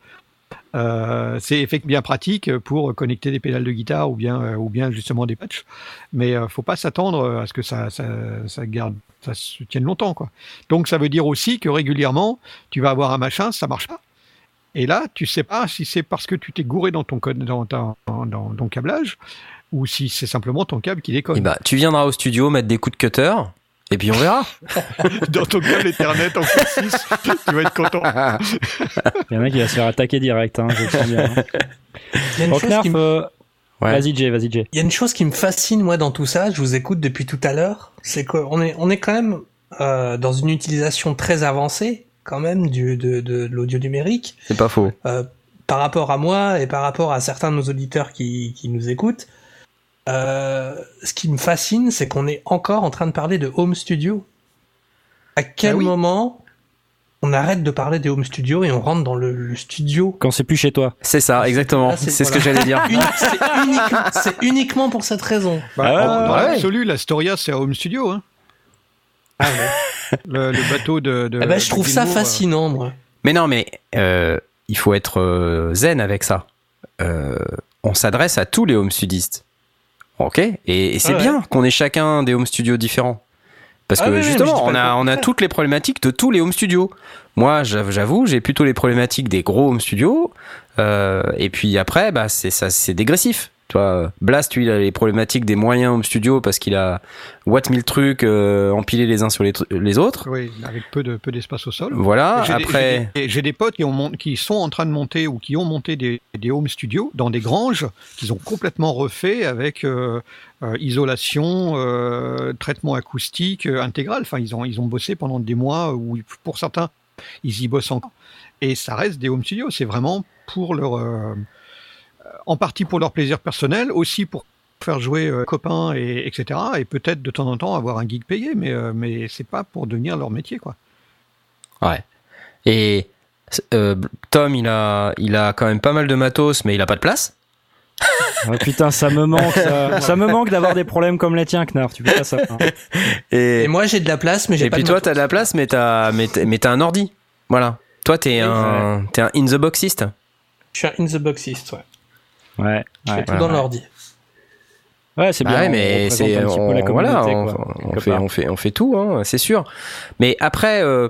Euh, c'est effectivement bien pratique pour connecter des pédales de guitare ou bien, euh, ou bien justement des patchs, mais euh, faut pas s'attendre à ce que ça, ça, garde, ça se tienne longtemps, quoi. Donc ça veut dire aussi que régulièrement, tu vas avoir un machin, ça marche pas. Et là, tu sais pas si c'est parce que tu t'es gouré dans ton code, dans, ton câblage, ou si c'est simplement ton câble qui déconne. Et bah, tu viendras au studio mettre des coups de cutter et puis on verra. dans ton câble Ethernet en x6, tu vas être content. Il y en a qui va se faire attaquer direct, hein, je bien. hein. Il y a une chose Nerf, qui me- euh, Ouais. vas-y Jay, vas-y Jay. Il y a une chose qui me fascine moi dans tout ça, je vous écoute depuis tout à l'heure, c'est qu'on est on est quand même euh, dans une utilisation très avancée quand même du de, de, de l'audio numérique C'est pas faux. euh, par rapport à moi et par rapport à certains de nos auditeurs qui qui nous écoutent. Euh, ce qui me fascine, c'est qu'on est encore en train de parler de home studio. À quel Ah oui. moment on arrête de parler des home studios et on rentre dans le, le studio Quand c'est plus chez toi. C'est ça, exactement. Ah, c'est- ce que j'allais dire. C'est uniquement, pour cette raison. Bah, Ah dans l'absolu, la Storia, c'est à Home Studio. Hein. Ah ouais. Le, le bateau de. de Eh ben, je de trouve ça euh, fascinant, moi. Mais non, mais euh, il faut être euh, zen avec ça. Euh, on s'adresse à tous les home studistes. Ok Et, et c'est Ah ouais. bien qu'on ait chacun des home studios différents. Parce Ah que oui, justement, on a, on a contraire. toutes les problématiques de tous les home studios. Moi, j'av- j'avoue, j'ai plutôt les problématiques des gros home studios. euh, et puis après, bah, c'est ça, c'est dégressif. Tu vois, Blast, lui, il a les problématiques des moyens home studio parce qu'il a watt mille trucs euh, empilés les uns sur les, autres. Oui, avec peu de peu d'espace au sol. Voilà. J'ai Après, j'ai des, j'ai des potes qui, ont mon- qui sont en train de monter ou qui ont monté des, des home studios dans des granges qu'ils ont complètement refait avec euh, euh, isolation, traitement acoustique intégral. Enfin, ils ont, ils ont bossé pendant des mois où, pour certains, ils y bossent encore. Et ça reste des home studios. C'est vraiment pour leur, en partie pour leur plaisir personnel, aussi pour faire jouer euh, copains et etc. Et peut-être de temps en temps avoir un geek payé, mais euh, mais c'est pas pour devenir leur métier quoi. Ouais. Et euh, Tom, il a, il a quand même pas mal de matos, mais il a pas de place. Ah, putain, ça me manque, ça, ça me manque d'avoir des problèmes comme les tiens, Knarf. Tu peux pas ça. hein. Et, Et moi, j'ai de la place, mais j'ai et pas puis de toi, t'as de la place, mais t'as, mais t'as, mais t'as un ordi. Voilà. Toi, t'es un, t'es un in the boxiste. Je suis un in the boxist, ouais. Ouais, Je fais ouais. tout dans l'ordi. Ouais, c'est Bah bien. mais c'est, voilà, on, quoi, on quelque fait, on fait, on fait tout, hein, c'est sûr. Mais après, euh,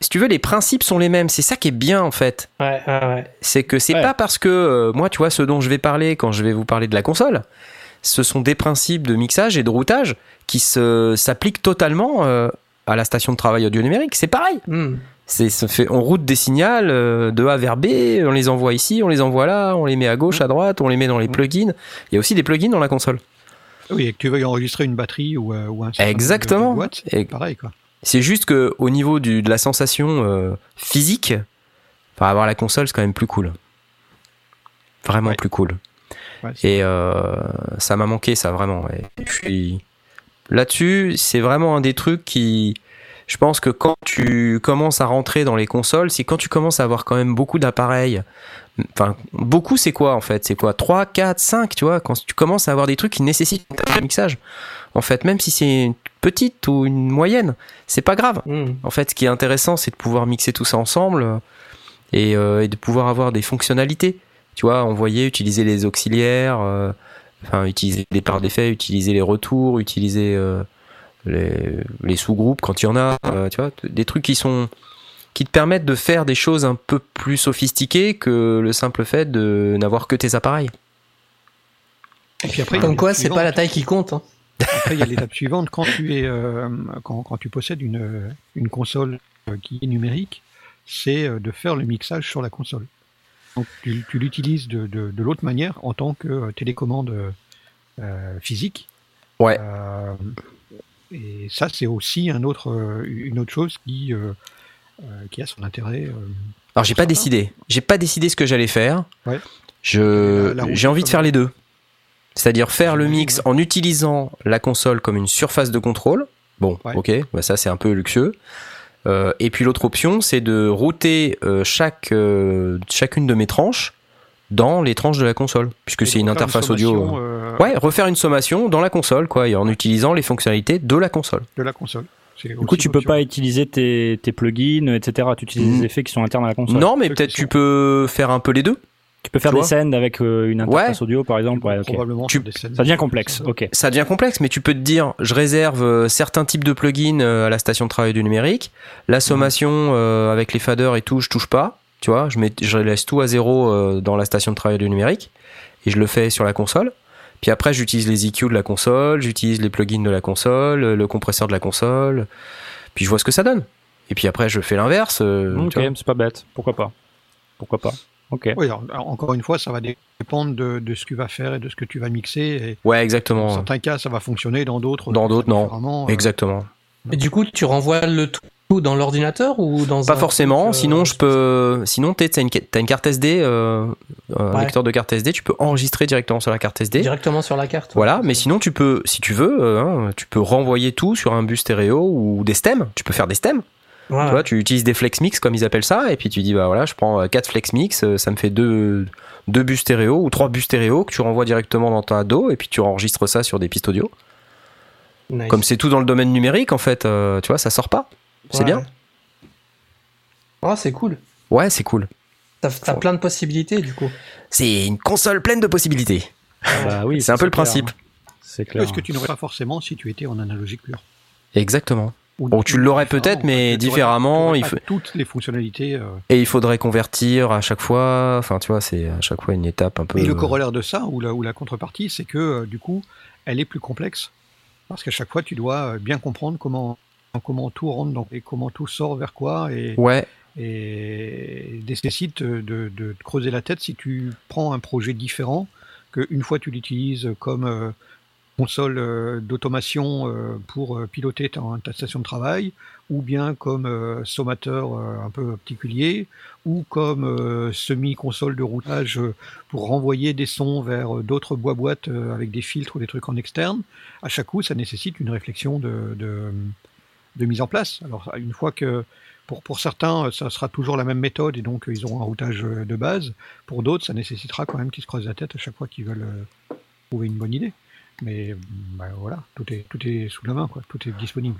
si tu veux, les principes sont les mêmes. C'est ça qui est bien, en fait. Ouais, ouais, ouais. C'est que c'est Ouais. pas parce que euh, moi, tu vois, ce dont je vais parler quand je vais vous parler de la console, ce sont des principes de mixage et de routage qui se s'appliquent totalement euh, à la station de travail audio numérique. C'est pareil. Hmm. C'est ça fait, on route des signaux euh, de A vers B, on les envoie ici, on les envoie là, on les met à gauche, à droite, on les met dans les plugins. Il y a aussi des plugins dans la console. Oui, et que tu veuilles enregistrer une batterie ou, euh, ou un de- Exactement. de watts, c'est Et- pareil quoi. C'est juste que au niveau du, de la sensation euh, physique, par avoir la console, c'est quand même plus cool. Vraiment Ouais. plus cool. Ouais, Et euh, ça m'a manqué, ça vraiment. ouais. Et puis, là-dessus, c'est vraiment un des trucs qui, je pense que quand tu commences à rentrer dans les consoles, c'est quand tu commences à avoir quand même beaucoup d'appareils. Enfin, beaucoup, c'est quoi en fait? C'est quoi? 3, 4, 5, tu vois? Quand tu commences à avoir des trucs qui nécessitent un mixage. En fait, même si c'est une petite ou une moyenne, c'est pas grave. Hmm. En fait, ce qui est intéressant, c'est de pouvoir mixer tout ça ensemble et, euh, et de pouvoir avoir des fonctionnalités. Tu vois, envoyer, utiliser les auxiliaires, euh, enfin, utiliser les parts d'effet, utiliser les retours, utiliser euh, les, les sous-groupes quand il y en a. euh, tu vois, des trucs qui sont qui te permettent de faire des choses un peu plus sophistiquées que le simple fait de n'avoir que tes appareils. Et puis après, Comme quoi, c'est pas la taille qui compte. hein. Après, il y a l'étape suivante. Quand tu es, euh, quand, quand tu possèdes une, une console euh, qui est numérique, c'est euh, de faire le mixage sur la console. Donc, tu, tu l'utilises de, de, de l'autre manière en tant que euh, télécommande euh, euh, physique. Ouais. Euh, et ça, c'est aussi un autre, euh, une autre chose qui, euh, euh, qui a son intérêt. Alors j'ai pas décidé. J'ai pas décidé ce que j'allais faire. Ouais. Je j'ai envie de faire les deux. C'est-à-dire faire le mix en utilisant la console comme une surface de contrôle. Bon, Ouais. ok, bah ça c'est un peu luxueux. Euh, et puis l'autre option, c'est de router euh, chaque euh, chacune de mes tranches dans les tranches de la console, puisque c'est une interface audio. euh, euh, Ouais, refaire une sommation dans la console, quoi, et en utilisant les fonctionnalités de la console. de la console. Du coup, tu peux option. pas utiliser tes, tes plugins, etc. Tu utilises Mm. des effets qui sont internes à la console. Non, mais peut-être tu peux faire un peu les deux. Tu peux faire Tu des scènes avec euh, une interface audio, par exemple. Ouais. Probablement Tu- sur des scènes. Ça devient complexe. Ok. ça devient complexe, mais tu peux te dire, je réserve euh, certains types de plugins euh, à la station de travail du numérique. La sommation euh, avec les faders et tout, je touche pas. Tu vois, je, mets, je laisse tout à zéro euh, dans la station de travail du numérique et je le fais sur la console. Puis après, j'utilise les EQ de la console, j'utilise les plugins de la console, le compresseur de la console. Puis je vois ce que ça donne. Et puis après, je fais l'inverse. euh, Ok, c'est pas bête. Pourquoi pas? Pourquoi pas? Ok. Oui, alors, alors, encore une fois, ça va dépendre de, de ce que tu vas faire et de ce que tu vas mixer. Et Ouais, dans exactement. certains cas, ça va fonctionner, dans d'autres, Dans d'autres, non. euh, Exactement. Et du coup, tu renvoies le tout dans l'ordinateur ou dans Pas un forcément, truc, euh, sinon je peux. Sinon, t'as une, t'as une carte SD, euh, un Ouais. lecteur de carte SD, tu peux enregistrer directement sur la carte SD. directement sur la carte. Voilà, mais sinon tu peux, si tu veux, euh, hein, tu peux renvoyer tout sur un bus stéréo ou des stems. Tu peux faire des stems. Ouais. Tu vois, tu utilises des flex mix comme ils appellent ça, et puis tu dis bah voilà, je prends 4 flex mix, euh, ça me fait deux deux bus stéréo ou trois bus stéréo que tu renvoies directement dans ta dos, et puis tu enregistres ça sur des pistes audio. Nice. Comme c'est tout dans le domaine numérique, en fait, euh, tu vois, ça sort pas. C'est Ouais. bien. Oh, c'est cool. Ouais, c'est cool. T'as t'as plein de possibilités du coup. C'est une console pleine de possibilités. Bah oui, C'est un peu le principe. hein. C'est clair. Ce que tu n'aurais pas forcément si tu étais en analogique pur. Exactement. Ou- Bon, tu l'aurais peut-être, mais différemment, il faut- toutes les fonctionnalités. euh, Et il faudrait convertir à chaque fois. Enfin, tu vois, c'est à chaque fois une étape un peu. Et le corollaire de ça, ou la, ou la contrepartie, c'est que euh, du coup, elle est plus complexe. Parce qu'à chaque fois, tu dois euh, bien comprendre comment, comment tout rentre dans, et comment tout sort vers quoi, et, Ouais, et nécessite de, de- de creuser la tête si tu prends un projet différent, qu'une fois tu l'utilises comme euh, console euh, d'automation euh, pour euh, piloter ta, ta station de travail, ou bien comme sommateur un peu particulier, ou comme semi-console de routage pour renvoyer des sons vers d'autres bois-boîtes avec des filtres ou des trucs en externe. À chaque coup, ça nécessite une réflexion de, de, de mise en place. Alors, une fois que pour, pour certains, ça sera toujours la même méthode et donc ils auront un routage euh, de base. Pour d'autres, ça nécessitera quand même qu'ils se creusent la tête à chaque fois qu'ils veulent euh, trouver une bonne idée. Mais bah, voilà, tout est, tout est sous la main, quoi. tout est disponible.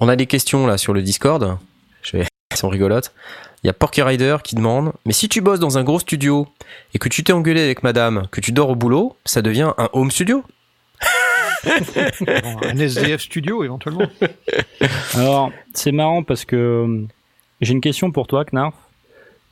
on a des questions là sur le Discord. Je vais... Elles sont rigolotes. Il y a Porky Rider qui demande Mais si tu bosses dans un gros studio et que tu t'es engueulé avec madame, que tu dors au boulot, ça devient un home studio? Bon, un SDF studio éventuellement. Alors, c'est marrant parce que euh, j'ai une question pour toi, Knarf.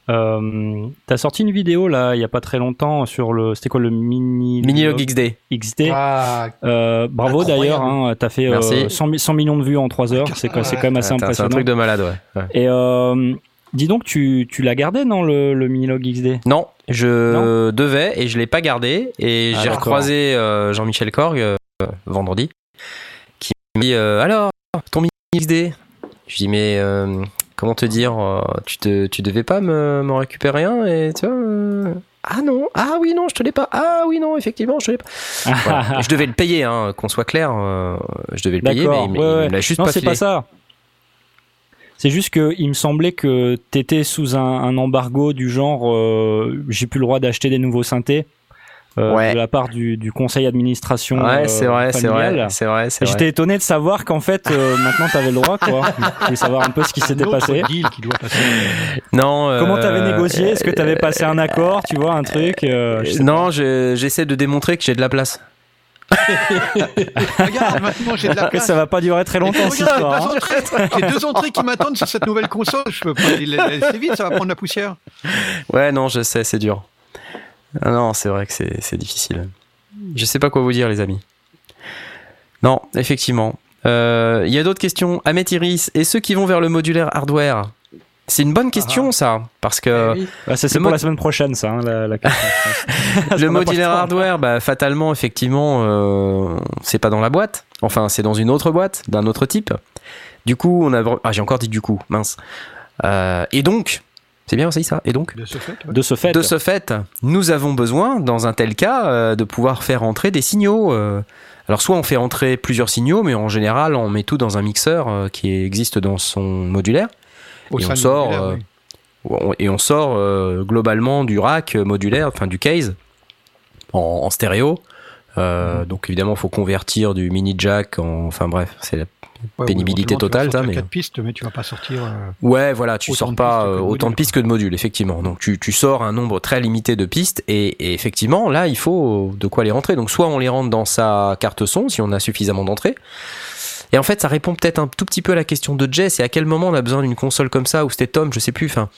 Euh, T'as sorti une vidéo là, il y a pas très longtemps sur le, c'était quoi le mini Minilog XD. XD. Ah, Euh, bravo d'ailleurs, hein, t'as fait euh, Merci. 100, mi- 100 millions de vues en 3 heures, c'est quand, c'est quand même assez Attends, C'est un impressionnant. truc de malade, ouais. ouais. Et euh, dis donc, tu, tu l'as gardé dans le, le Minilog XD Non, je devais et je l'ai pas gardé. Et Ah, j'ai recroisé euh, Jean-Michel Korg euh, vendredi qui m'a dit euh, Alors, ton mini XD Je dis Mais euh, comment te dire euh, tu, te, tu devais pas me, m'en récupérer un et tu vois euh, Ah non, ah oui, non, je te l'ai pas. Ah oui, non, effectivement, je te l'ai pas. Voilà. Je devais le payer, hein, qu'on soit clair. euh, je devais le payer, mais il, me- ouais, il ouais. me l'a juste non, pas c'est filé. pas ça. C'est juste que il me semblait que t'étais sous un, un embargo du genre euh, j'ai plus le droit d'acheter des nouveaux synthés euh, Ouais. de la part du, du conseil d'administration. Ouais, euh, c'est vrai, c'est vrai, c'est vrai, c'est Et vrai. J'étais étonné de savoir qu'en fait euh, maintenant t'avais le droit quoi. Je voulais savoir un peu ce qui s'était passé. deal qui doit passer. Non. euh, Comment t'avais négocié? Est-ce que t'avais passé un accord Tu vois un truc euh, je Non, je- j'essaie de démontrer que j'ai de la place. Regarde, maintenant j'ai de la. Que place. ça va pas durer très longtemps cette histoire. j'ai deux hein. entrées- J'ai deux entrées qui m'attendent sur cette nouvelle console. Je peux pas les laisser vite, ça va prendre la poussière. Ouais, non, je sais, c'est dur. Ah non, c'est vrai que c'est difficile. Je sais pas quoi vous dire, les amis. Non, effectivement. Euh, Il y a d'autres questions. Iris, et ceux qui vont vers le modulaire hardware? C'est une bonne question, ça. Parce que Eh oui. Ça c'est pour la semaine prochaine ça hein, la, la question. je pense. le modulaire hardware, bah, fatalement, effectivement, euh, c'est pas dans la boîte. Enfin, c'est dans une autre boîte, d'un autre type. Du coup, on a. Ah, j'ai encore dit du coup, mince. Euh, et donc, c'est bien aussi ça. Et donc De ce fait, ouais. De ce fait, De ce fait, nous avons besoin, dans un tel cas, euh, de pouvoir faire entrer des signaux. euh. Alors, soit on fait entrer plusieurs signaux, mais en général, on met tout dans un mixeur euh, qui existe dans son modulaire. Au et on sort, modulaire, euh, oui. On- Et on sort euh, globalement du rack modulaire, enfin du case, en, en stéréo. Euh, Donc évidemment, il faut convertir du mini jack en. Enfin bref, c'est la Ouais, pénibilité totale, ça, mais- quatre pistes, mais tu vas pas sortir. euh, Ouais, voilà, tu sors pas euh, de autant de pistes que de modules, effectivement. Donc tu, tu sors un nombre très limité de pistes et, et effectivement, là, il faut de quoi les rentrer. Donc soit on les rentre dans sa carte son si on a suffisamment d'entrées. Et en fait, ça répond peut-être un tout petit peu à la question de Jess. C'est à quel moment on a besoin d'une console comme ça ou c'était Tom, je sais plus. Enfin,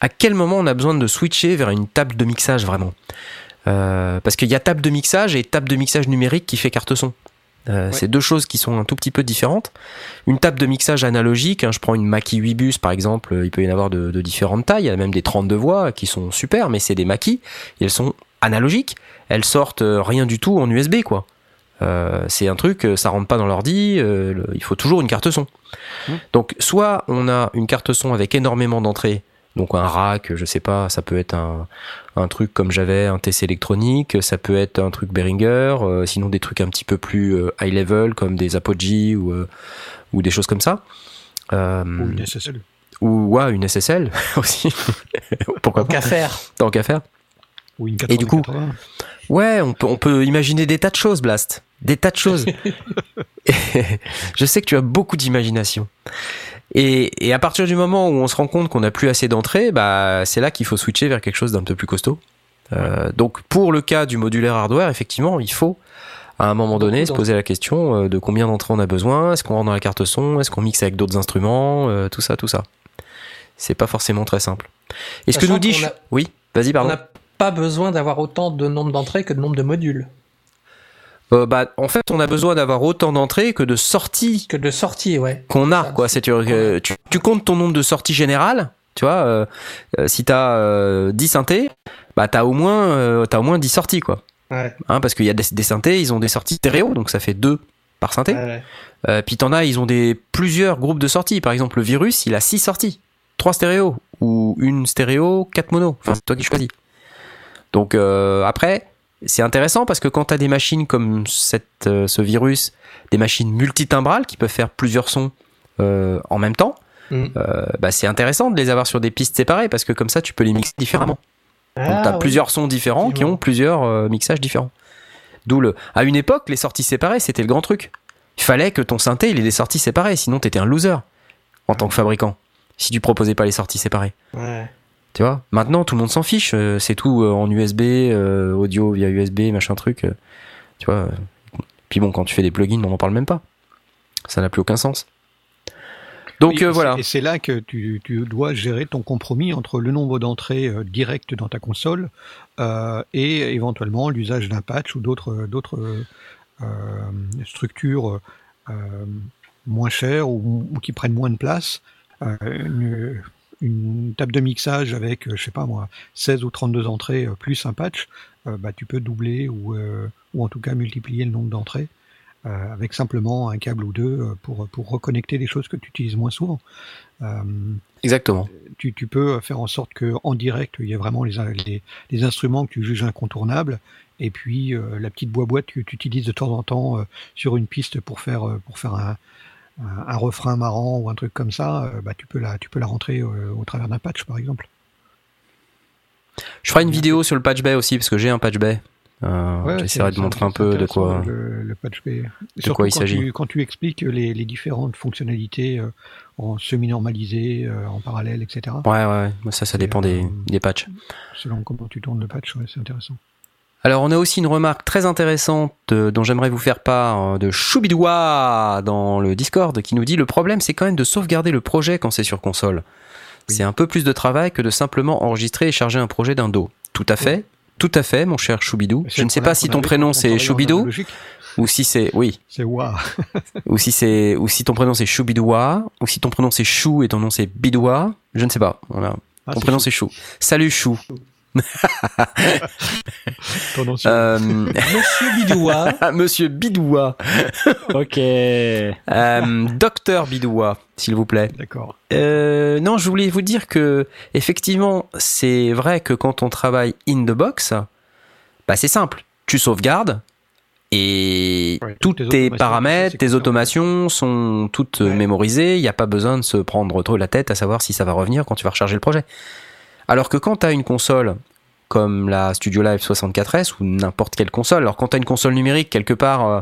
à quel moment on a besoin de switcher vers une table de mixage vraiment? Euh, Parce qu'il y a table de mixage et table de mixage numérique qui fait carte son. Euh, C'est deux choses qui sont un tout petit peu différentes. Une table de mixage analogique, hein, je prends une Mackie 8 bus par exemple, euh, il peut y en avoir de, de différentes tailles, il y a même des 32 voix qui sont super, mais c'est des Mackie, elles sont analogiques, elles sortent euh, rien du tout en USB quoi. Euh, c'est un truc, ça rentre pas dans l'ordi, euh, il faut toujours une carte son. Mmh. Donc soit on a une carte son avec énormément d'entrées, donc un rack, je sais pas, ça peut être un, un truc comme j'avais, un TC électronique, ça peut être un truc Behringer, euh, sinon des trucs un petit peu plus euh, high level comme des Apogee ou, euh, ou des choses comme ça. Euh, Ou une SSL. ou ouais, une SSL aussi. Pourquoi pas Qu'à faire. Tant qu'à faire. Ou une Et du coup, 80. Ouais, on peut, on peut imaginer des tas de choses, Blast. Des tas de choses. Je sais que tu as beaucoup d'imagination. Et, et à partir du moment où on se rend compte qu'on n'a plus assez d'entrées, bah, c'est là qu'il faut switcher vers quelque chose d'un peu plus costaud. Euh, donc pour le cas du modulaire hardware, effectivement, il faut à un moment donné se poser la question euh, de combien d'entrées on a besoin, est-ce qu'on rentre dans la carte son, est-ce qu'on mixe avec d'autres instruments, euh, tout ça, tout ça. C'est pas forcément très simple. Et ce que nous dit... qu'on a- Oui, vas-y, On pardon. n'a pas besoin d'avoir autant de nombre d'entrées que de nombre de modules. Euh, bah, en fait, on a besoin d'avoir autant d'entrées que de sorties Que de sorties, ouais. qu'on a. Quoi. C'est, tu, euh, tu, tu comptes ton nombre de sorties générales. Tu vois, euh, si t'as euh, 10 synthés, bah t'as au moins t'as au moins 10 sorties quoi. Ouais. Hein, parce qu'il y a des, des synthés, ils ont des sorties stéréo, donc ça fait 2 par synthé. ouais, ouais. Puis t'en as, ils ont des plusieurs groupes de sorties. Par exemple, le virus, il a 6 sorties, 3 stéréo ou une stéréo, 4 mono. Enfin, c'est toi qui choisis. Donc après, c'est intéressant parce que quand t'as des machines comme cette, euh, ce virus, des machines multitimbrales qui peuvent faire plusieurs sons euh, en même temps, Mm. euh, bah, c'est intéressant de les avoir sur des pistes séparées parce que comme ça, tu peux les mixer différemment. Donc Ah, t'as oui. plusieurs sons différents qui ont plusieurs mixages différents. D'où le. À une époque, les sorties séparées, c'était le grand truc. Il fallait que ton synthé, il ait des sorties séparées, sinon t'étais un loser en tant que fabricant. Si tu proposais pas les sorties séparées. Ouais. Tu vois Maintenant, tout le monde s'en fiche. euh, c'est tout euh, en USB, euh, audio via USB, machin truc. tu vois. Puis bon, quand tu fais des plugins, on n'en parle même pas. Ça n'a plus aucun sens. Donc Oui, euh, voilà. c'est- Et c'est là que tu, tu dois gérer ton compromis entre le nombre d'entrées directes dans ta console euh, et éventuellement l'usage d'un patch ou d'autres d'autres euh, structures moins chères ou, ou qui prennent moins de place. Une, une table de mixage avec, euh, je sais pas moi, 16 ou 32 entrées euh, plus un patch, euh, bah, tu peux doubler ou, euh, ou en tout cas multiplier le nombre d'entrées euh, avec simplement un câble ou deux euh, pour, pour reconnecter des choses que tu utilises moins souvent. Euh, Exactement. tu, tu peux faire en sorte que en direct, il y a vraiment les, les, les instruments que tu juges incontournables, et puis euh, la petite boîte que tu utilises de temps en temps euh, sur une piste pour faire pour faire un, un, un refrain marrant ou un truc comme ça, euh, bah, tu peux la tu peux la rentrer euh, au travers d'un patch par exemple. Je ferai une vidéo sur le patch bay aussi parce que j'ai un patch bay. Euh, Ouais, J'essaierai de montrer un peu de quoi. le, le patch bay. de Surtout quoi il quand s'agit. tu- Quand tu expliques les, les différentes fonctionnalités euh, en semi-normalisé, euh, en parallèle, etc. Ouais, ouais, ouais. Ça, ça dépend des, des patchs. Selon comment tu tournes le patch, ouais, c'est intéressant. Alors, on a aussi une remarque très intéressante euh, dont j'aimerais vous faire part euh, de Choubidoua dans le Discord qui nous dit le problème, c'est quand même de sauvegarder le projet quand c'est sur console. C'est un peu plus de travail que de simplement enregistrer et charger un projet d'un dos. Tout à fait. Tout à fait, mon cher Choubidou. Je ne sais pas si ton prénom c'est Choubidou ou si c'est oui, C'est waouh. ou si c'est ou si ton prénom c'est Choubidoua ou si ton prénom c'est Chou et ton nom c'est Bidoua. Je ne sais pas. Voilà. Ah, Ton prénom c'est Chou. Salut Chou. Euh, Monsieur Bidoua. Monsieur Bidoua. Ok. Euh, Docteur Bidoua, s'il vous plaît. D'accord. Euh, non, je voulais vous dire que effectivement, c'est vrai que quand on travaille in the box, bah c'est simple. Tu sauvegardes et Ouais, tous tes paramètres, tes automations sont toutes Ouais. mémorisées. Il n'y a pas besoin de se prendre trop la tête à savoir si ça va revenir quand tu vas recharger le projet. Alors que quand tu as une console comme la Studio Live 64S ou n'importe quelle console, alors quand tu as une console numérique quelque part, euh,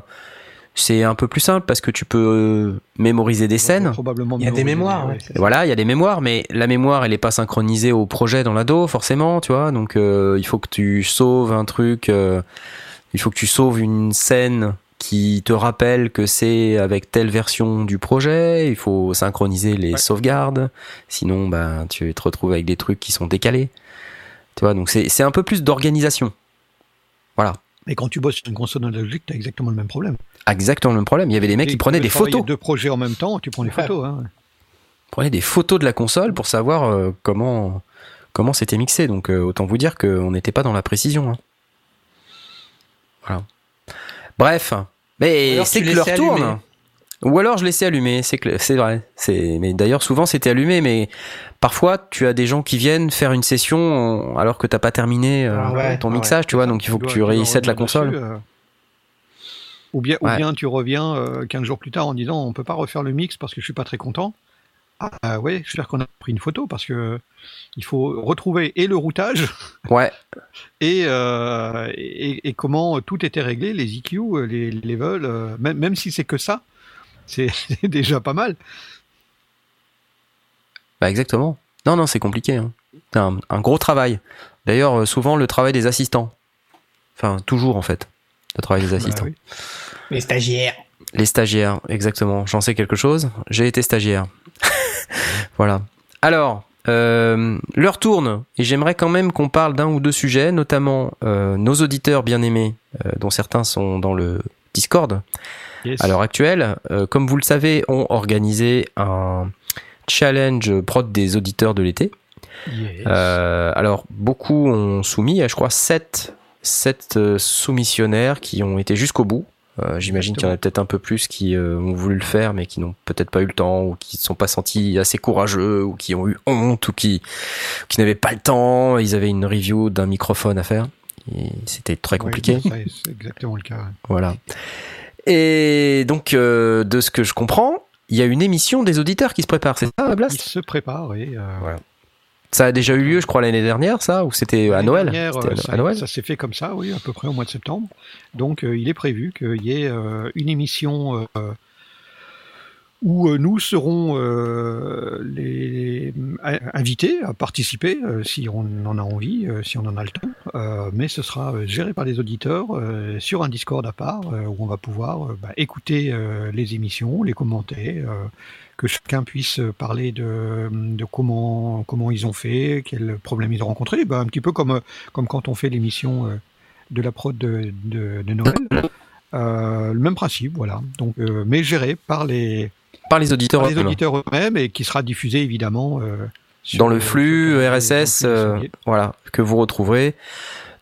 c'est un peu plus simple parce que tu peux euh, mémoriser des scènes. Probablement Il y a des mémoires, ouais, voilà, il y a des mémoires, mais la mémoire, elle n'est pas synchronisée au projet dans l'ado, forcément, tu vois. Donc, euh, il faut que tu sauves un truc, euh, il faut que tu sauves une scène qui te rappelle que c'est avec telle version du projet. Il faut synchroniser les Ouais. sauvegardes, sinon, ben, tu te retrouves avec des trucs qui sont décalés. Tu vois, donc c'est un peu plus d'organisation. Voilà. Mais quand tu bosses sur une console analogique, tu as exactement le même problème. Exactement le même problème. Il y avait des mecs qui tu prenaient des photos. Deux projets en même temps, tu prends les Ouais. photos. Hein. prenait des photos de la console pour savoir euh, comment comment c'était mixé. Donc euh, autant vous dire qu'on n'était pas dans la précision. hein. Voilà. Bref, mais c'est que l'heure laissais tourne. allumer. Ou alors je laissais allumer, c'est que c'est vrai. C'est mais d'ailleurs souvent c'était allumé, mais parfois tu as des gens qui viennent faire une session en- alors que t'as pas terminé euh, Ah ouais, ton ah mixage, ouais, tu vois. Donc il faut que tu dois resets la console. dessus, euh. Ou bien, Ouais. ou bien tu reviens euh, 15 jours plus tard en disant on peut pas refaire le mix parce que je suis pas très content. Ah euh, ouais, j'espère qu'on a pris une photo parce que il faut retrouver et le routage Ouais, et, euh, et, et comment tout était réglé, les EQ, les, les levels, euh, même, même si c'est que ça, c'est déjà pas mal. bah exactement. Non non c'est compliqué. hein. C'est un, un gros travail. D'ailleurs euh, souvent le travail des assistants. Enfin toujours en fait. Le travail des assistants. Bah oui. Les stagiaires. Les stagiaires, exactement. J'en sais quelque chose. J'ai été stagiaire. voilà. Alors, euh, l'heure tourne et j'aimerais quand même qu'on parle d'un ou deux sujets, notamment euh, nos auditeurs bien-aimés, euh, dont certains sont dans le Discord Yes. à l'heure actuelle. Comme vous le savez, ont organisé un challenge prod des auditeurs de l'été. Yes. Alors, beaucoup ont soumis, il y a, je crois, 7, soumissionnaires qui ont été jusqu'au bout. Euh, J'imagine qu'il y en a peut-être un peu plus qui euh, ont voulu le faire, mais qui n'ont peut-être pas eu le temps, ou qui ne sont pas sentis assez courageux, ou qui ont eu honte, ou qui, qui n'avaient pas le temps. Ils avaient une review d'un microphone à faire. Et C'était très compliqué. ça, c'est exactement le cas. Voilà. Et donc, euh, de ce que je comprends, il y a une émission des auditeurs qui se prépare. C'est ça, Il Blast se prépare et euh, Voilà. Ça a déjà eu lieu, je crois, l'année dernière, ça Ou c'était à Noël dernière, euh, à- ça, à Noël ça s'est fait comme ça, oui, à peu près au mois de septembre. Donc, euh, il est prévu qu'il y ait euh, une émission euh, où nous serons les invités à participer, si on en a envie, si on en a le temps. Mais ce sera géré par les auditeurs sur un Discord à part, où on va pouvoir bah, écouter les émissions, les commenter. Euh, que chacun puisse parler de, de comment, comment ils ont fait, quels problèmes ils ont rencontrés, ben, un petit peu comme, comme quand on fait l'émission euh, de la prod de, de, de Noël. Euh, le même principe, voilà. Donc, euh, mais géré par les, Par les auditeurs par les eux-mêmes. auditeurs eux-mêmes et qui sera diffusé évidemment euh, sur dans le flux RSS, euh, voilà, que vous retrouverez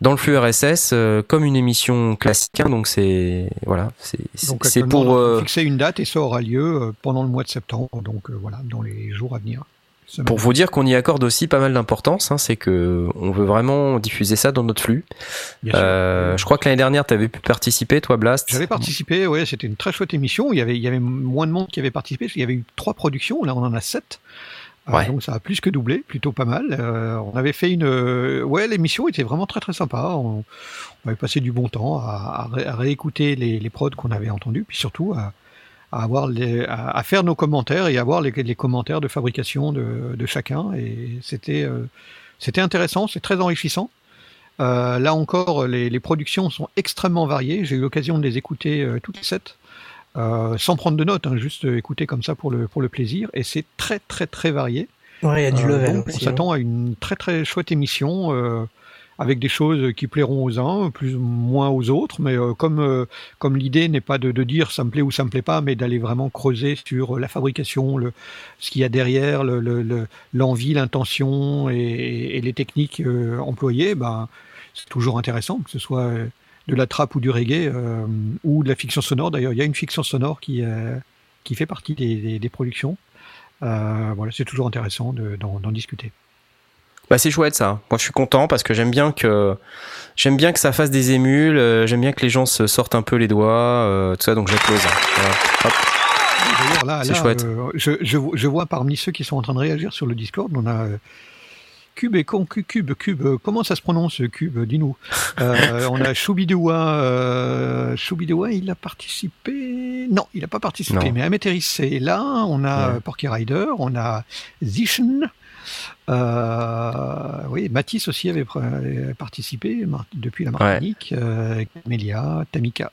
dans le flux RSS euh, comme une émission classique. hein, donc c'est voilà, c'est pour euh, fixer une date et ça aura lieu euh, pendant le mois de septembre, donc euh, voilà, dans les jours à venir. Semaine. pour vous dire qu'on y accorde aussi pas mal d'importance. hein, c'est que on veut vraiment diffuser ça dans notre flux. Euh, je crois que l'année dernière, tu avais pu participer, toi, Blast. J'avais participé, ouais, c'était une très chouette émission. Il y avait, il y avait moins de monde qui avait participé, parce qu'il y avait eu trois productions, là on en a sept. Ouais. donc ça a plus que doublé, plutôt pas mal. Euh, on avait fait une, euh, ouais, l'émission était vraiment très très sympa. On, on avait passé du bon temps à, à ré- à réécouter les, les prods qu'on avait entendus, puis surtout à, à avoir les, à, à faire nos commentaires et à voir les, les commentaires de fabrication de, de chacun. Et c'était, euh, c'était intéressant, c'est très enrichissant. Euh, là encore, les, les productions sont extrêmement variées. J'ai eu l'occasion de les écouter euh, toutes les sept, euh, sans prendre de notes, hein, juste écouter comme ça pour le, pour le plaisir. Et c'est très très très varié. Ouais, il y a du Euh, level donc, on hein. s'attend à une très très chouette émission euh, avec des choses qui plairont aux uns, plus ou moins aux autres. Mais euh, comme euh, comme l'idée n'est pas de, de dire ça me plaît ou ça me plaît pas, mais d'aller vraiment creuser sur la fabrication, le, ce qu'il y a derrière, le- le- le- l'envie, l'intention et, et les techniques euh, employées, ben c'est toujours intéressant, que ce soit de la trappe ou du reggae euh, ou de la fiction sonore. D'ailleurs, il y a une fiction sonore qui euh, qui fait partie des, des- des productions. Euh, voilà, c'est toujours intéressant de- d'en discuter. Bah c'est chouette ça. Moi je suis content parce que j'aime bien que j'aime bien que ça fasse des émules. euh, j'aime bien que les gens se sortent un peu les doigts, euh, tout ça. Donc j'applause. Voilà. C'est chouette. euh, je, je, je vois parmi ceux qui sont en train de réagir sur le Discord, on a Cube et con, Cube, Cube, euh, Comment ça se prononce, Cube Dis-nous. Euh, on a Choubidoua. Euh, Choubidoua, il a participé. Non, il n'a pas participé. Non. Mais Amétéris est là. On a Ouais. euh, Porky Rider. On a Zischen. Euh, oui, Mathis aussi avait avait participé depuis la Martinique. Euh, Camélia, Tamika.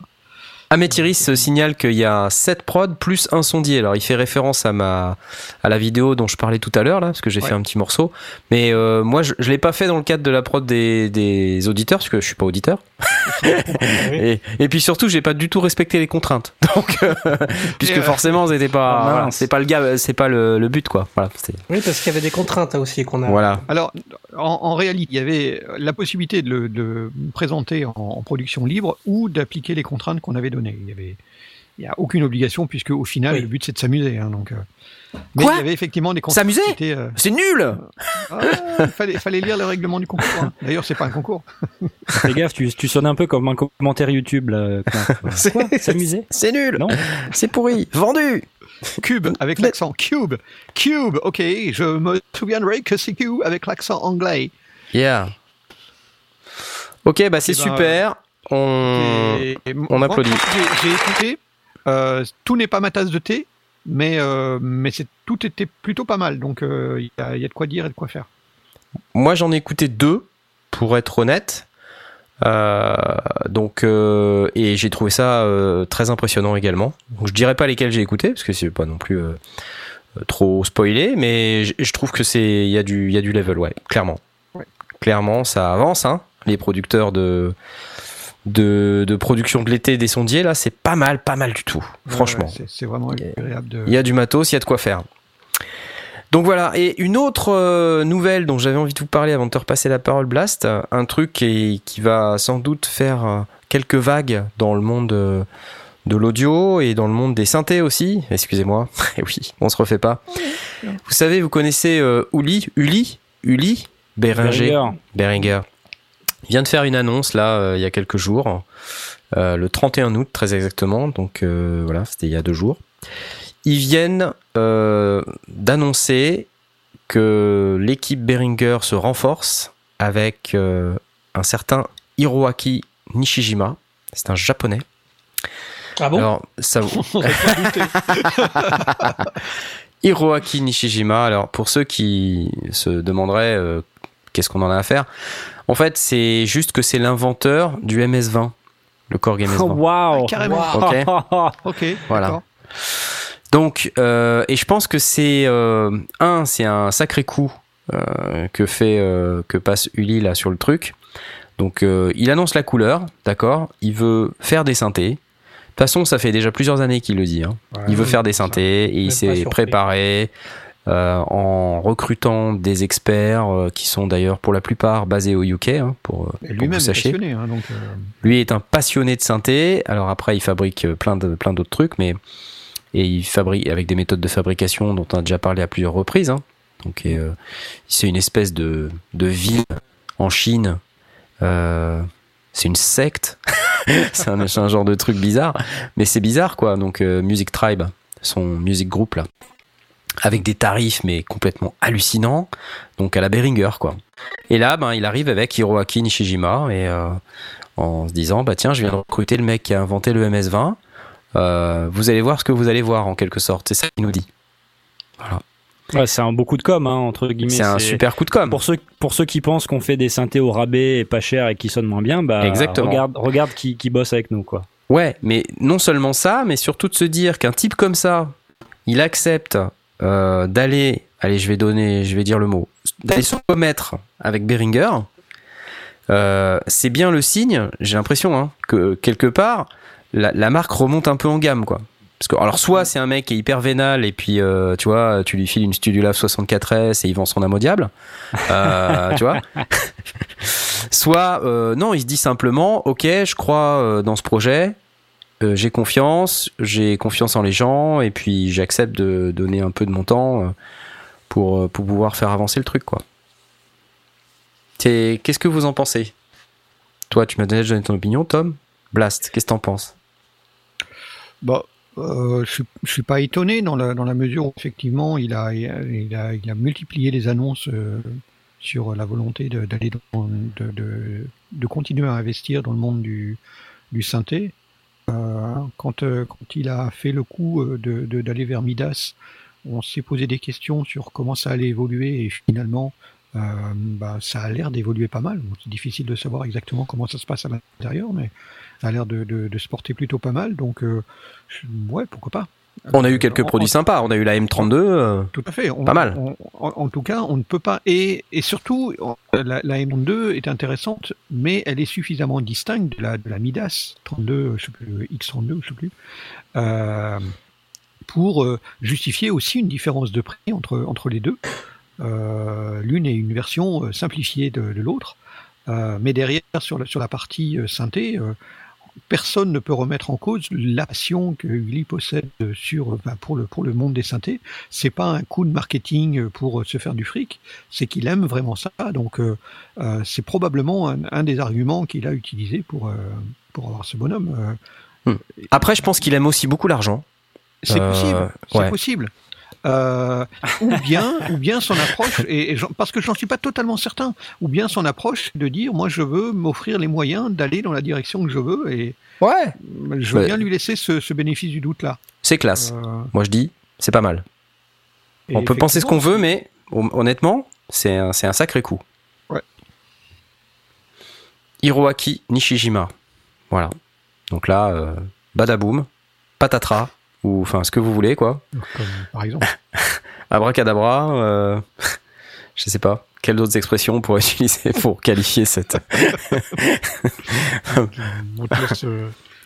Améthyris signale qu'il y a 7 prods plus un sondier. Alors il fait référence à ma à la vidéo dont je parlais tout à l'heure là, parce que j'ai Ouais. fait un petit morceau. Mais euh, moi je, je l'ai pas fait dans le cadre de la prod des, des auditeurs, parce que je suis pas auditeur. et, et puis surtout j'ai pas du tout respecté les contraintes. Donc euh, puisque euh, forcément c'était pas voilà, c'est pas le gars, c'est pas le, le but quoi. Voilà. c'est- Oui, parce qu'il y avait des contraintes hein, aussi qu'on a. Voilà. Alors, en, en réalité, il y avait la possibilité de le de présenter en, en production libre ou d'appliquer les contraintes qu'on avait données. Il y avait, il y a aucune obligation puisque au final, Oui. le but c'est de s'amuser. hein, donc, euh. Mais Quoi il y avait effectivement des contraintes. S'amuser qui étaient, euh, C'est nul. ah, fallait, fallait lire le règlement du concours. hein. D'ailleurs, c'est pas un concours. Fais gaffe, tu, tu sonnes un peu comme un commentaire YouTube là. S'amuser C'est nul. Non C'est pourri. Vendu. Cube avec l'accent Cube. Cube. Ok, je me souviendrai que c'est Cube avec l'accent anglais. Yeah. Ok, bah c'est Eh ben, super. On... Et- et on applaudit. J'ai j'ai écouté. euh, tout n'est pas ma tasse de thé, mais euh, mais c'est tout était plutôt pas mal. Donc euh, il y, a, il y a de quoi dire et de quoi faire. Moi, j'en ai écouté deux, pour être honnête. Euh, donc, euh, et j'ai trouvé ça très impressionnant également. Donc, je dirais pas lesquels j'ai écouté parce que c'est pas non plus trop spoilé, mais je, je trouve que c'est il y a du il y a du level, ouais, clairement. Ouais. Clairement, ça avance. Hein, les producteurs de de, de production de l'été des sondiers là, c'est pas mal, pas mal du tout. Franchement. Ouais, c'est- c'est vraiment Il y a- agréable de. Il y a du matos, il y a de quoi faire. Donc voilà, et une autre euh, nouvelle dont j'avais envie de vous parler avant de te repasser la parole, Blast, un truc qui, qui va sans doute faire euh, quelques vagues dans le monde euh, de l'audio et dans le monde des synthés aussi. Excusez-moi, Eh oui, on se refait pas. Vous savez, vous connaissez euh, Uli, Uli, Uli, Béringer, Berger. Vient de faire une annonce là euh, il y a quelques jours, euh, le 31 août très exactement, donc euh, voilà, c'était il y a deux jours. Ils viennent d'annoncer que l'équipe Behringer se renforce avec un certain Hiroaki Nishijima. C'est un japonais. Ah bon? Alors, ça Hiroaki Nishijima, alors pour ceux qui se demanderaient qu'est-ce qu'on en a à faire, en fait c'est juste que c'est l'inventeur du MS-20, le Korg MS-20. Oh, Waouh Carrément. Ok. Ok. Voilà. Donc, euh, et je pense que c'est euh, un, c'est un sacré coup euh, que fait, euh, que passe Uli là sur le truc. Donc, euh, il annonce la couleur, d'accord. Il veut faire des synthés. De toute façon, ça fait déjà plusieurs années qu'il le dit. hein. Ouais, Il veut oui, faire des ça. synthés et il s'est préparé. Euh, en recrutant des experts euh, qui sont d'ailleurs pour la plupart basés au UK, hein, pour, Et pour que Lui-même vous est passionné, hein, donc euh, Lui est un passionné de synthé. Alors après, il fabrique euh, plein de plein d'autres trucs, mais et il fabrique avec des méthodes de fabrication dont on a déjà parlé à plusieurs reprises. hein. Donc euh, c'est une espèce de de ville en Chine. Euh, c'est une secte. c'est un, un genre de truc bizarre, mais c'est bizarre quoi. Donc euh, Music Tribe, son music group là, avec des tarifs mais complètement hallucinants. Donc à la Behringer quoi. Et là, ben il arrive avec Hiroaki Nishijima et euh, en se disant bah tiens je viens de recruter le mec qui a inventé le MS20 Euh, vous allez voir ce que vous allez voir en quelque sorte c'est ça qu'il nous dit Ouais, c'est un beau coup de com, hein, entre guillemets. c'est un super coup de com Pour ceux, pour ceux qui pensent qu'on fait des synthés au rabais et pas cher et qui sonnent moins bien, bah, Exactement. regarde, regarde qui, qui bosse avec nous, quoi. ouais mais non seulement ça mais surtout de se dire qu'un type comme ça il accepte euh, d'aller allez je vais donner je vais dire le mot. D'aller se remettre avec Behringer euh, c'est bien le signe j'ai l'impression hein, que quelque part la, marque remonte un peu en gamme quoi. Parce que alors soit c'est un mec qui est hyper vénal et puis euh, tu vois tu lui files une Studiolab 64S et il vend son âme au diable tu vois. Soit non il se dit simplement ok je crois dans ce projet euh, j'ai confiance j'ai confiance en les gens et puis j'accepte de donner un peu de mon temps euh, pour, euh, pour pouvoir faire avancer le truc quoi. Qu'est-ce que vous en pensez? Toi tu m'as déjà donné ton opinion Tom? Blast qu'est-ce que t'en penses? Bah, euh, je je suis pas étonné dans la, dans la mesure où effectivement il a, il a, il a, multiplié les annonces sur la volonté d'aller de, de, de continuer à investir dans le monde du, du synthé. Euh, quand, euh, quand il a fait le coup euh, de de- d'aller vers Midas, on s'est posé des questions sur comment ça allait évoluer et finalement bah, ça a l'air d'évoluer pas mal. C'est difficile de savoir exactement comment ça se passe à l'intérieur, mais ça a l'air de, se porter plutôt pas mal. Donc, ouais, pourquoi pas. On a eu quelques produits sympas on a eu la M32 euh, tout à fait. On- Pas mal. on- en, en tout cas, on ne peut pas. Et, et surtout, la, la M2 est intéressante, mais elle est suffisamment distincte de la, de la Midas 32, je sais plus, X32, je sais plus, euh, pour euh, justifier aussi une différence de prix entre, entre les deux. Euh, L'une est une version simplifiée de, de l'autre, euh, mais derrière, sur la, sur la partie synthé, personne ne peut remettre en cause la passion que Willy possède sur, ben, pour, le, pour le monde des synthés. C'est pas un coup de marketing pour euh, se faire du fric, c'est qu'il aime vraiment ça. Donc, euh, euh, c'est probablement un, un des arguments qu'il a utilisé pour, euh, pour avoir ce bonhomme. Euh, après je pense qu'il aime aussi beaucoup l'argent c'est Euh, possible, c'est ouais. possible. Euh, ou bien, ou bien son approche, et, parce que j'en suis pas totalement certain, ou bien son approche de dire, moi je veux m'offrir les moyens d'aller dans la direction que je veux, et ouais. je veux Ouais. bien lui laisser ce, ce bénéfice du doute là. c'est classe. Euh, moi je dis c'est pas mal. et on peut penser ce qu'on veut mais hon- honnêtement c'est un, c'est un sacré coup. Ouais. Hiroaki Nishijima. Voilà. Donc là euh, badaboum patatras ou enfin ce que vous voulez quoi Comme, par exemple. abracadabra euh, je sais pas quelles autres expressions on pourrait utiliser pour qualifier cette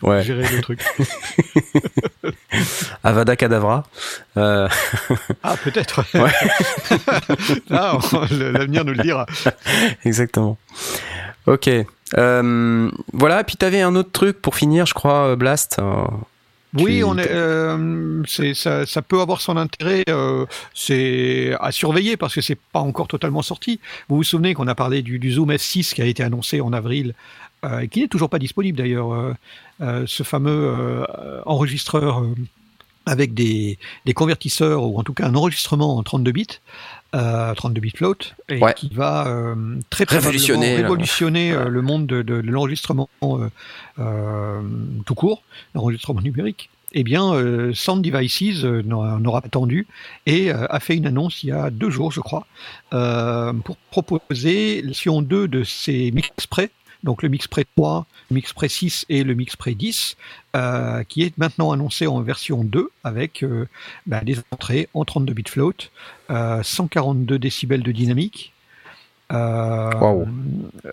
ouais gérer le truc. avada cadavra euh, Ah, peut-être. Ouais. L'avenir nous le dira. exactement ok Euh, voilà puis t'avais un autre truc pour finir je crois euh, Blast euh, Oui, on est, euh, c'est, ça, ça peut avoir son intérêt. euh, c'est à surveiller parce que c'est pas encore totalement sorti. Vous vous souvenez qu'on a parlé du, du Zoom F6 qui a été annoncé en avril euh, et qui n'est toujours pas disponible d'ailleurs. euh, ce fameux euh, enregistreur avec des, des convertisseurs ou en tout cas un enregistrement en 32 bits. Euh, 32 bits float et Ouais. qui va euh, très Révolutionner, révolutionner euh, le monde de, de- de l'enregistrement euh, euh, tout court, l'enregistrement numérique. Eh bien, euh, Sound Devices n'aura pas attendu et a fait une annonce il y a deux jours, je crois, euh, pour proposer la version 2 de ces Mixpray, donc le Mixpray 3, le Mixpray 6 et le Mixpray 10, euh, qui est maintenant annoncé en version 2 avec euh, bah, des entrées en 32 bits float, euh, 142 décibels de dynamique, euh, Wow.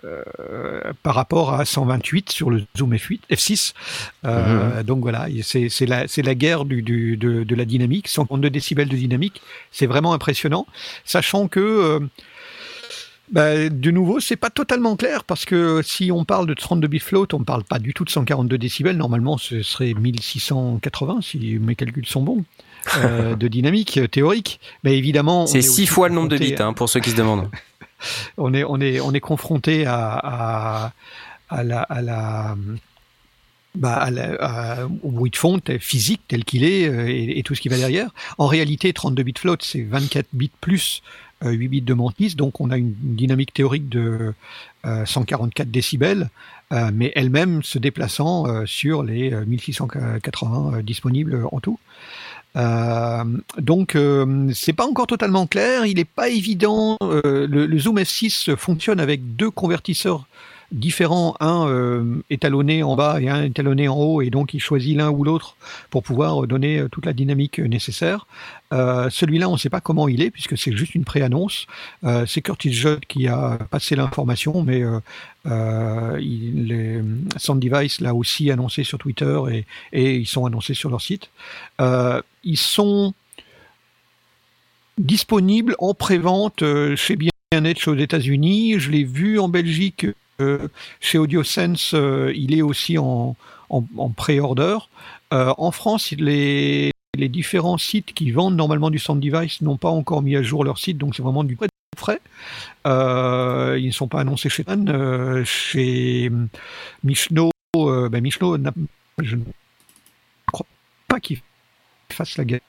euh, par rapport à 128 sur le Zoom F8, F6. Euh, Donc voilà, c'est la, guerre du, du, de, de la dynamique, 132 décibels de dynamique, c'est vraiment impressionnant, sachant que euh, bah, de nouveau, c'est pas totalement clair parce que si on parle de 32 bits float, on ne parle pas du tout de 142 décibels. Normalement, ce serait 1680 si mes calculs sont bons euh, de dynamique euh, théorique. Mais évidemment, C'est est six fois le nombre de bits, hein, pour ceux qui se demandent. on est on est on est confronté à à, à la à la bah, à la- à- au bruit de fond physique tel qu'il est euh, et, et tout ce qui va derrière. En réalité, 32 bits float, c'est 24 bits plus 8 bits de mantis, donc on a une, dynamique théorique de euh, 144 décibels, euh, mais elle-même se déplaçant euh, sur les euh, 1680 euh, disponibles en tout. Euh, donc euh, c'est pas encore totalement clair, il n'est pas évident. euh, le, le Zoom F6 fonctionne avec deux convertisseurs différents, un euh, étalonné en bas et un étalonné en haut, et donc il choisit l'un ou l'autre pour pouvoir donner euh, toute la dynamique nécessaire. Euh, Celui-là, on ne sait pas comment il est puisque c'est juste une pré-annonce. Euh, c'est Curtis Judd qui a passé l'information, mais euh, euh, il, les, Sound Device l'a aussi annoncé sur Twitter et, ils sont annoncés sur leur site. Euh, ils sont disponibles en pré-vente euh, chez Bien-être aux États-Unis. Je l'ai vu en Belgique chez AudioSense. euh, il est aussi en, pré-order. Euh, en France, les, différents sites qui vendent normalement du Sound Device n'ont pas encore mis à jour leur site, donc c'est vraiment du prêt frais. Euh, ils ne sont pas annoncés chez Dan, euh, chez Michno. Ben Michno, je ne crois pas qu'il fasse la guerre.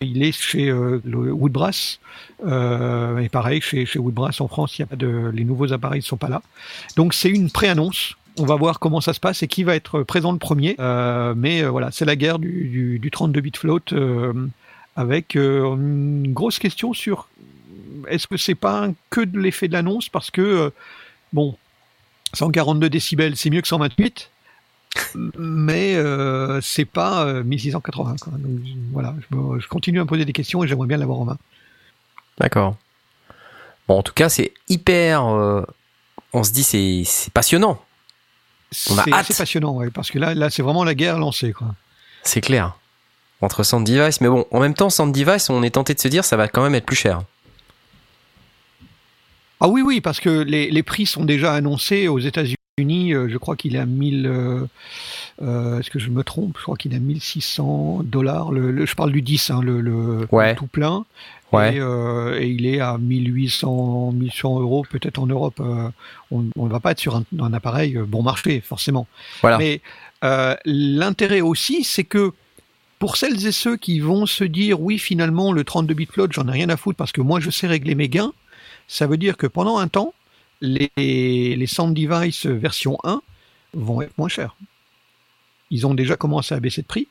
Il est chez euh, Woodbrass. Euh, et pareil, chez, Woodbrass en France, les nouveaux appareils ne sont pas là. Donc c'est une pré-annonce. On va voir comment ça se passe et qui va être présent le premier. Euh, mais voilà, c'est la guerre du, du, du 32 bit float avec une grosse question sur est-ce que c'est pas que de l'effet de l'annonce? Parce que bon 142 décibels c'est mieux que 128 mais euh, c'est pas euh, 1680 quoi. Donc, voilà je, me- je continue à me poser des questions et j'aimerais bien l'avoir en main D'accord. Bon, en tout cas, c'est hyper. euh, on se dit, c'est c'est passionnant. On a c'est hâte. c'est passionnant ouais, parce que là là c'est vraiment la guerre lancée quoi C'est clair. Entre Sound Device, mais bon, en même temps, Sound Device, on est tenté de se dire, ça va quand même être plus cher. Ah oui, oui, parce que les, les prix sont déjà annoncés aux États-Unis. Euh, je crois qu'il est à 1000. euh, Est-ce que je me trompe? Je crois qu'il est à 1600 dollars. Le, le- je parle du 10, hein, le, le, Ouais. le tout plein. Ouais. Et, euh, et il est à 1800, 1100 euros peut-être en Europe. euh, on ne va pas être sur un, un appareil bon marché, forcément. Voilà. Mais euh, l'intérêt aussi, c'est que pour celles et ceux qui vont se dire oui, finalement, le 32 bit float, j'en ai rien à foutre parce que moi, je sais régler mes gains, ça veut dire que pendant un temps, les, les Sound Device version 1 vont être moins chers. Ils ont déjà commencé à baisser de prix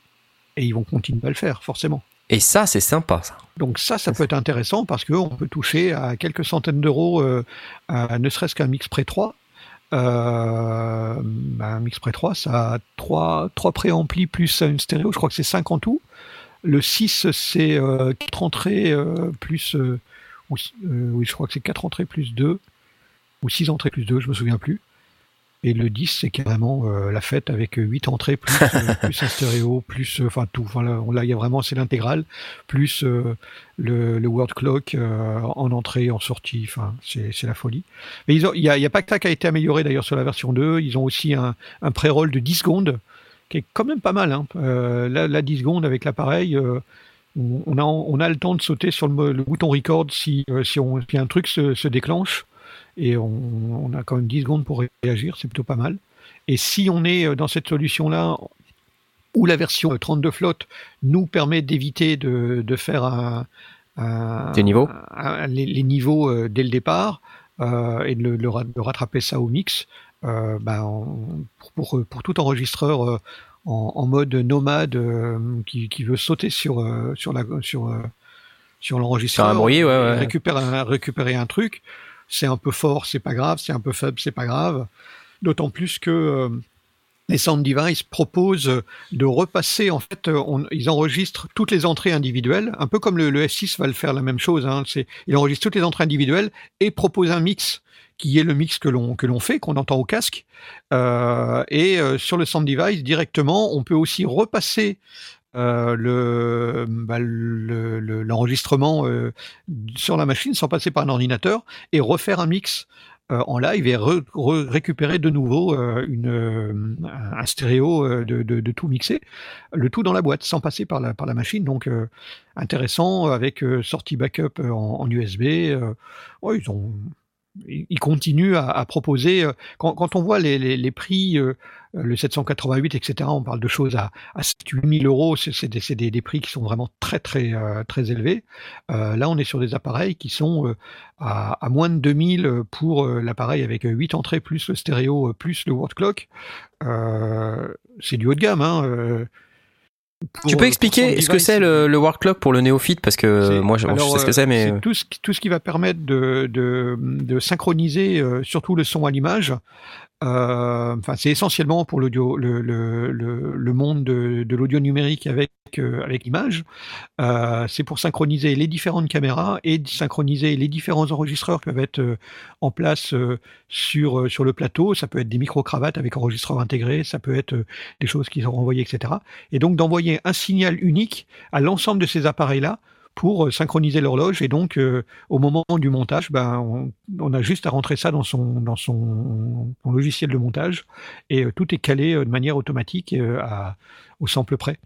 et ils vont continuer à le faire, forcément. Et ça, c'est sympa, ça. Donc ça, ça peut être intéressant parce qu'on peut toucher à quelques centaines d'euros, euh, ne serait-ce qu'un Mix Pre 3. Euh, ben, un Mix Pre 3, ça a trois, trois préamplis plus une stéréo, je crois que c'est 5 en tout. Le 6, c'est euh, 4 entrées euh, plus... euh, euh, oui, je crois que c'est 4 entrées plus 2, ou 6 entrées plus 2, je me souviens plus. Et le 10, c'est carrément euh, la fête avec 8 entrées plus, euh, plus un stéréo, plus... euh, Enfin, tout. Enfin, là, il y a vraiment, c'est l'intégrale plus le, le word clock en entrée, en sortie. Enfin, c'est la folie. Mais il y a, y a pas que ça qui a été amélioré d'ailleurs sur la version 2. Ils ont aussi un, un pré-roll de 10 secondes qui est quand même pas mal. Hein. Là, là, 10 secondes avec l'appareil, on, a, on a le temps de sauter sur le, bouton record si, si, on, si un truc se, se déclenche. Et on, on a quand même 10 secondes pour réagir, c'est plutôt pas mal. Et si on est euh, dans cette solution-là, où la version 32 flotte nous permet d'éviter de, de faire un, un- Des niveaux un- les, les niveaux euh, dès le départ euh, et de, le- de rattraper ça au mix, euh, ben, on- pour, pour, tout enregistreur euh, en, en mode nomade euh, qui, qui veut sauter sur, euh, sur, la, sur, euh, sur l'enregistreur, ouais, ouais. récupérer, récupérer un truc, c'est un peu fort, c'est pas grave, c'est un peu faible, c'est pas grave. D'autant plus que euh, les sound devices proposent de repasser, en fait, ils enregistrent toutes les entrées individuelles, un peu comme le, F6 va le faire la même chose. Hein, c'est, il enregistre toutes les entrées individuelles et propose un mix qui est le mix que l'on que l'on fait, qu'on entend au casque. Euh, et euh, sur le sound device directement, on peut aussi repasser euh, bah, l'enregistrement euh, sur la machine sans passer par un ordinateur et refaire un mix euh, en live et récupérer de nouveau un stéréo de, tout mixé, le tout dans la boîte sans passer par la, par la machine. Donc intéressant avec sortie backup en, USB. Ils ont il continue à, proposer. Quand, on voit les, les, prix, le 788, etc., on parle de choses à, à 8000 euros. C'est des, des, des, prix qui sont vraiment très très euh, très élevés. Euh, là, on est sur des appareils qui sont à, à, moins de 2000 pour l'appareil avec 8 entrées plus le stéréo plus le word clock. c'est du haut de gamme. Hein, tu peux expliquer ce que c'est le, le Word Clock pour le néophyte? Parce que moi je, sais ce que c'est mais tout ce, tout ce qui va permettre de, de, de synchroniser euh, surtout le son à l'image euh, enfin, c'est essentiellement pour l'audio, le, monde de, l'audio numérique avec euh, l'image. Euh, c'est pour synchroniser les différentes caméras et synchroniser les différents enregistreurs qui peuvent être en place sur le plateau. Ça peut être des micro cravates avec enregistreur intégré, ça peut être des choses qui sont renvoyées, etc. Et donc d'envoyer un signal unique à l'ensemble de ces appareils là pour euh, synchroniser l'horloge et donc euh, au moment du montage, ben, on, a juste à rentrer ça dans son, dans son, logiciel de montage et euh, tout est calé de manière automatique à, au sample près.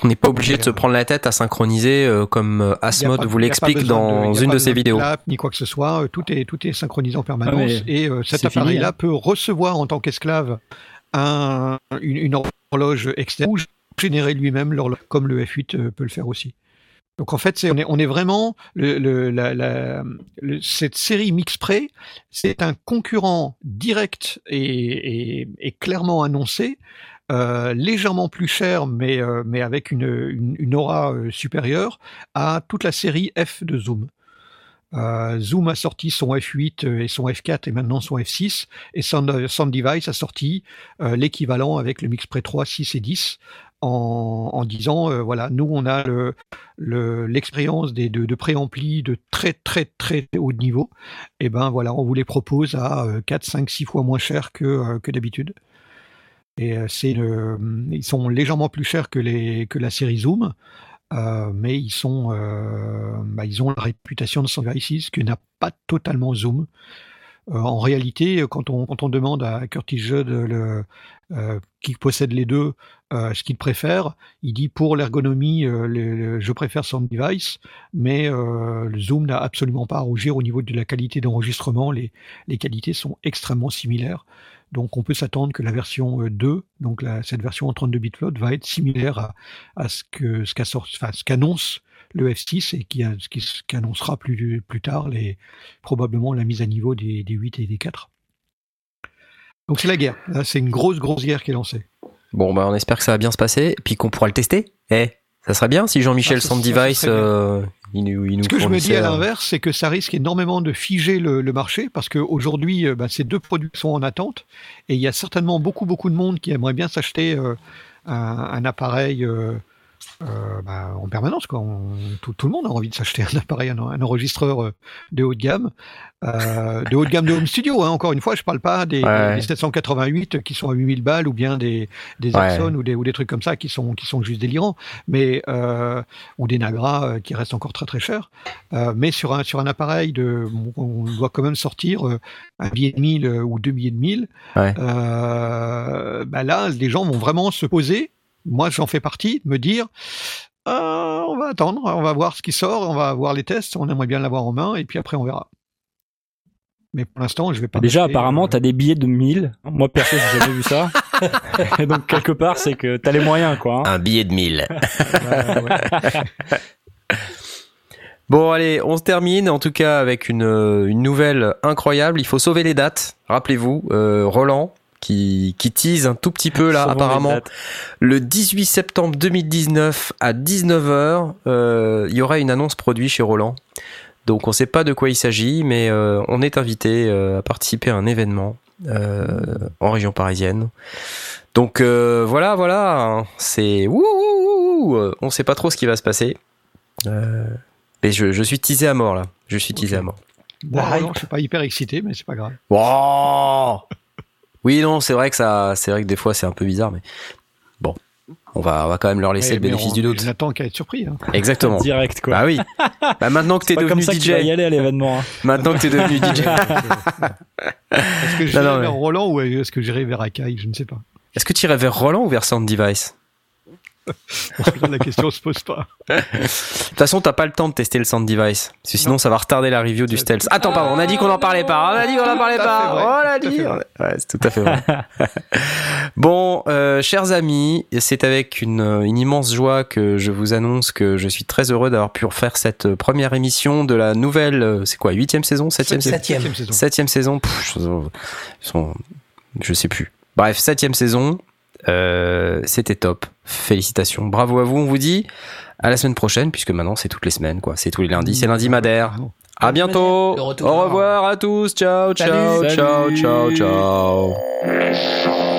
On n'est pas obligé de se prendre la tête à synchroniser comme Asmod vous l'explique dans une de, ses vidéos. Ni quoi que ce soit, tout est, tout est synchronisé en permanence ah et cet appareil-là hein. peut recevoir en tant qu'esclave un, une, une, horloge externe ou générer lui-même l'horloge comme le F8 peut le faire aussi. Donc en fait, on, est, vraiment cette série Mixpray, c'est un concurrent direct et, clairement annoncé, euh, légèrement plus cher, mais, euh, mais avec une, aura euh, supérieure à toute la série F de Zoom. Zoom a sorti son F8 et son F4 et maintenant son F6 et Sound, Device a sorti l'équivalent avec le Mixpray 3, 6 et 10 en, disant euh, voilà, nous on a l'expérience le, des, de, de préampli de très très très haut niveau, et ben voilà, on vous les propose à 4, 5, 6 fois moins cher que, euh, que d'habitude. Et euh, c'est ils sont légèrement plus chers que, les, que la série Zoom, mais ils sont, bah, ils ont la réputation de Sangaris que n'a pas totalement Zoom. En réalité, quand on, quand on demande à Curtis Judd le, euh, qui possède les deux euh, ce qu'il préfère, il dit pour l'ergonomie, je préfère son device, mais le Zoom n'a absolument pas à rougir au niveau de la qualité d'enregistrement. Les, les qualités sont extrêmement similaires. Donc on peut s'attendre que la version 2, donc la, cette version en 32 bits float, va être similaire à, à ce ce qu'annonce le F6 et qui, qui, annoncera plus, plus tard les, probablement la mise à niveau des, des 8 et des 4. Donc c'est la guerre. C'est une grosse, grosse guerre qui est lancée. Bon, bah on espère que ça va bien se passer, puis qu'on pourra le tester. Eh, ça serait bien si Jean-Michel ah, Device, euh, il nous, il nous Ce que je me dis à l'inverse, c'est que ça risque énormément de figer le, le marché, parce qu'aujourd'hui, euh, bah, ces deux produits sont en attente, et il y a certainement beaucoup, beaucoup de monde qui aimerait bien s'acheter euh, un, un, appareil euh, euh, bah, en permanence. Quoi. On, tout, tout, le monde a envie de s'acheter un appareil, un, un, enregistreur euh, de haut de gamme, euh, de haut de gamme de home studio. Hein. Encore une fois, je parle pas des, ouais. des 788 qui sont à 8000 balles ou bien des, des ouais. ou des, ou des trucs comme ça qui sont, qui sont juste délirants, mais ou des Nagra qui restent encore très très chers. Mais sur un, sur un appareil, de, on doit quand même sortir un billet de 1000 ou deux billets de 1000. Ouais. Bah là, les gens vont vraiment se poser moi j'en fais partie, de me dire euh, on va attendre, on va voir ce qui sort, on va voir les tests, on aimerait bien l'avoir en main, et puis après on verra. Mais pour l'instant, je vais pas. Déjà, apparemment, euh... t'as des billets de 1000. Moi, perso, j'ai jamais vu ça. et donc, quelque part, c'est que t'as les moyens, quoi. Hein. Un billet de 1000. ouais, ouais. Bon, allez, on se termine, en tout cas, avec une, une nouvelle incroyable. Il faut sauver les dates. Rappelez-vous, euh, Roland, qui, qui tease un tout petit peu là apparemment. Le 18 septembre 2019 à 19h, euh, il y aura une annonce produit chez Roland. Donc on ne sait pas de quoi il s'agit, mais euh, on est invité euh, à participer à un événement euh, en région parisienne. Donc euh, voilà, voilà, hein, c'est on sait pas trop ce qui va se passer. Euh, mais je, je suis teasé à mort là, je suis teasé à mort. Bon, La hype. non, je suis pas hyper excité, mais c'est pas grave. Wow oui, non, c'est vrai que ça, c'est vrai que des fois c'est un peu bizarre, mais bon, on va, on va quand même leur laisser Ouais, le bénéfice on- du doute. Je n'attends qu'à être surpris. hein. Exactement. Direct, quoi. Bah oui. Bah maintenant que t'es C'est pas comme devenu ça que tu vas y DJ, aller à l'événement. hein. maintenant que t'es devenu DJ, Est-ce que j'irai vers mais- Roland ou est-ce que j'irai vers Akai? Je ne sais pas. est-ce que tu irais vers Roland ou vers Sound Device? la question se pose pas. De toute façon, t'as pas le temps de tester le Sound Device. Parce que sinon, Non. ça va retarder la review du Stealth. Attends, pardon, on a dit qu'on en parlait pas. On a dit qu'on en parlait pas. On l'a dit. Ouais, c'est tout à fait vrai. bon, euh, chers amis, c'est avec une, une immense joie que je vous annonce que je suis très heureux d'avoir pu refaire cette première émission de la nouvelle, euh, c'est quoi, huitième saison, septième saison, Septième. Septième saison. septième saison. Pff, je, je sais plus. Bref, septième saison. Euh, C'était top. Félicitations. Bravo à vous. On vous dit à la semaine prochaine, puisque maintenant c'est toutes les semaines, quoi. C'est tous les lundis. C'est lundi Madère. À bientôt. Au revoir à tous. Ciao, ciao, Salut. ciao, ciao, ciao.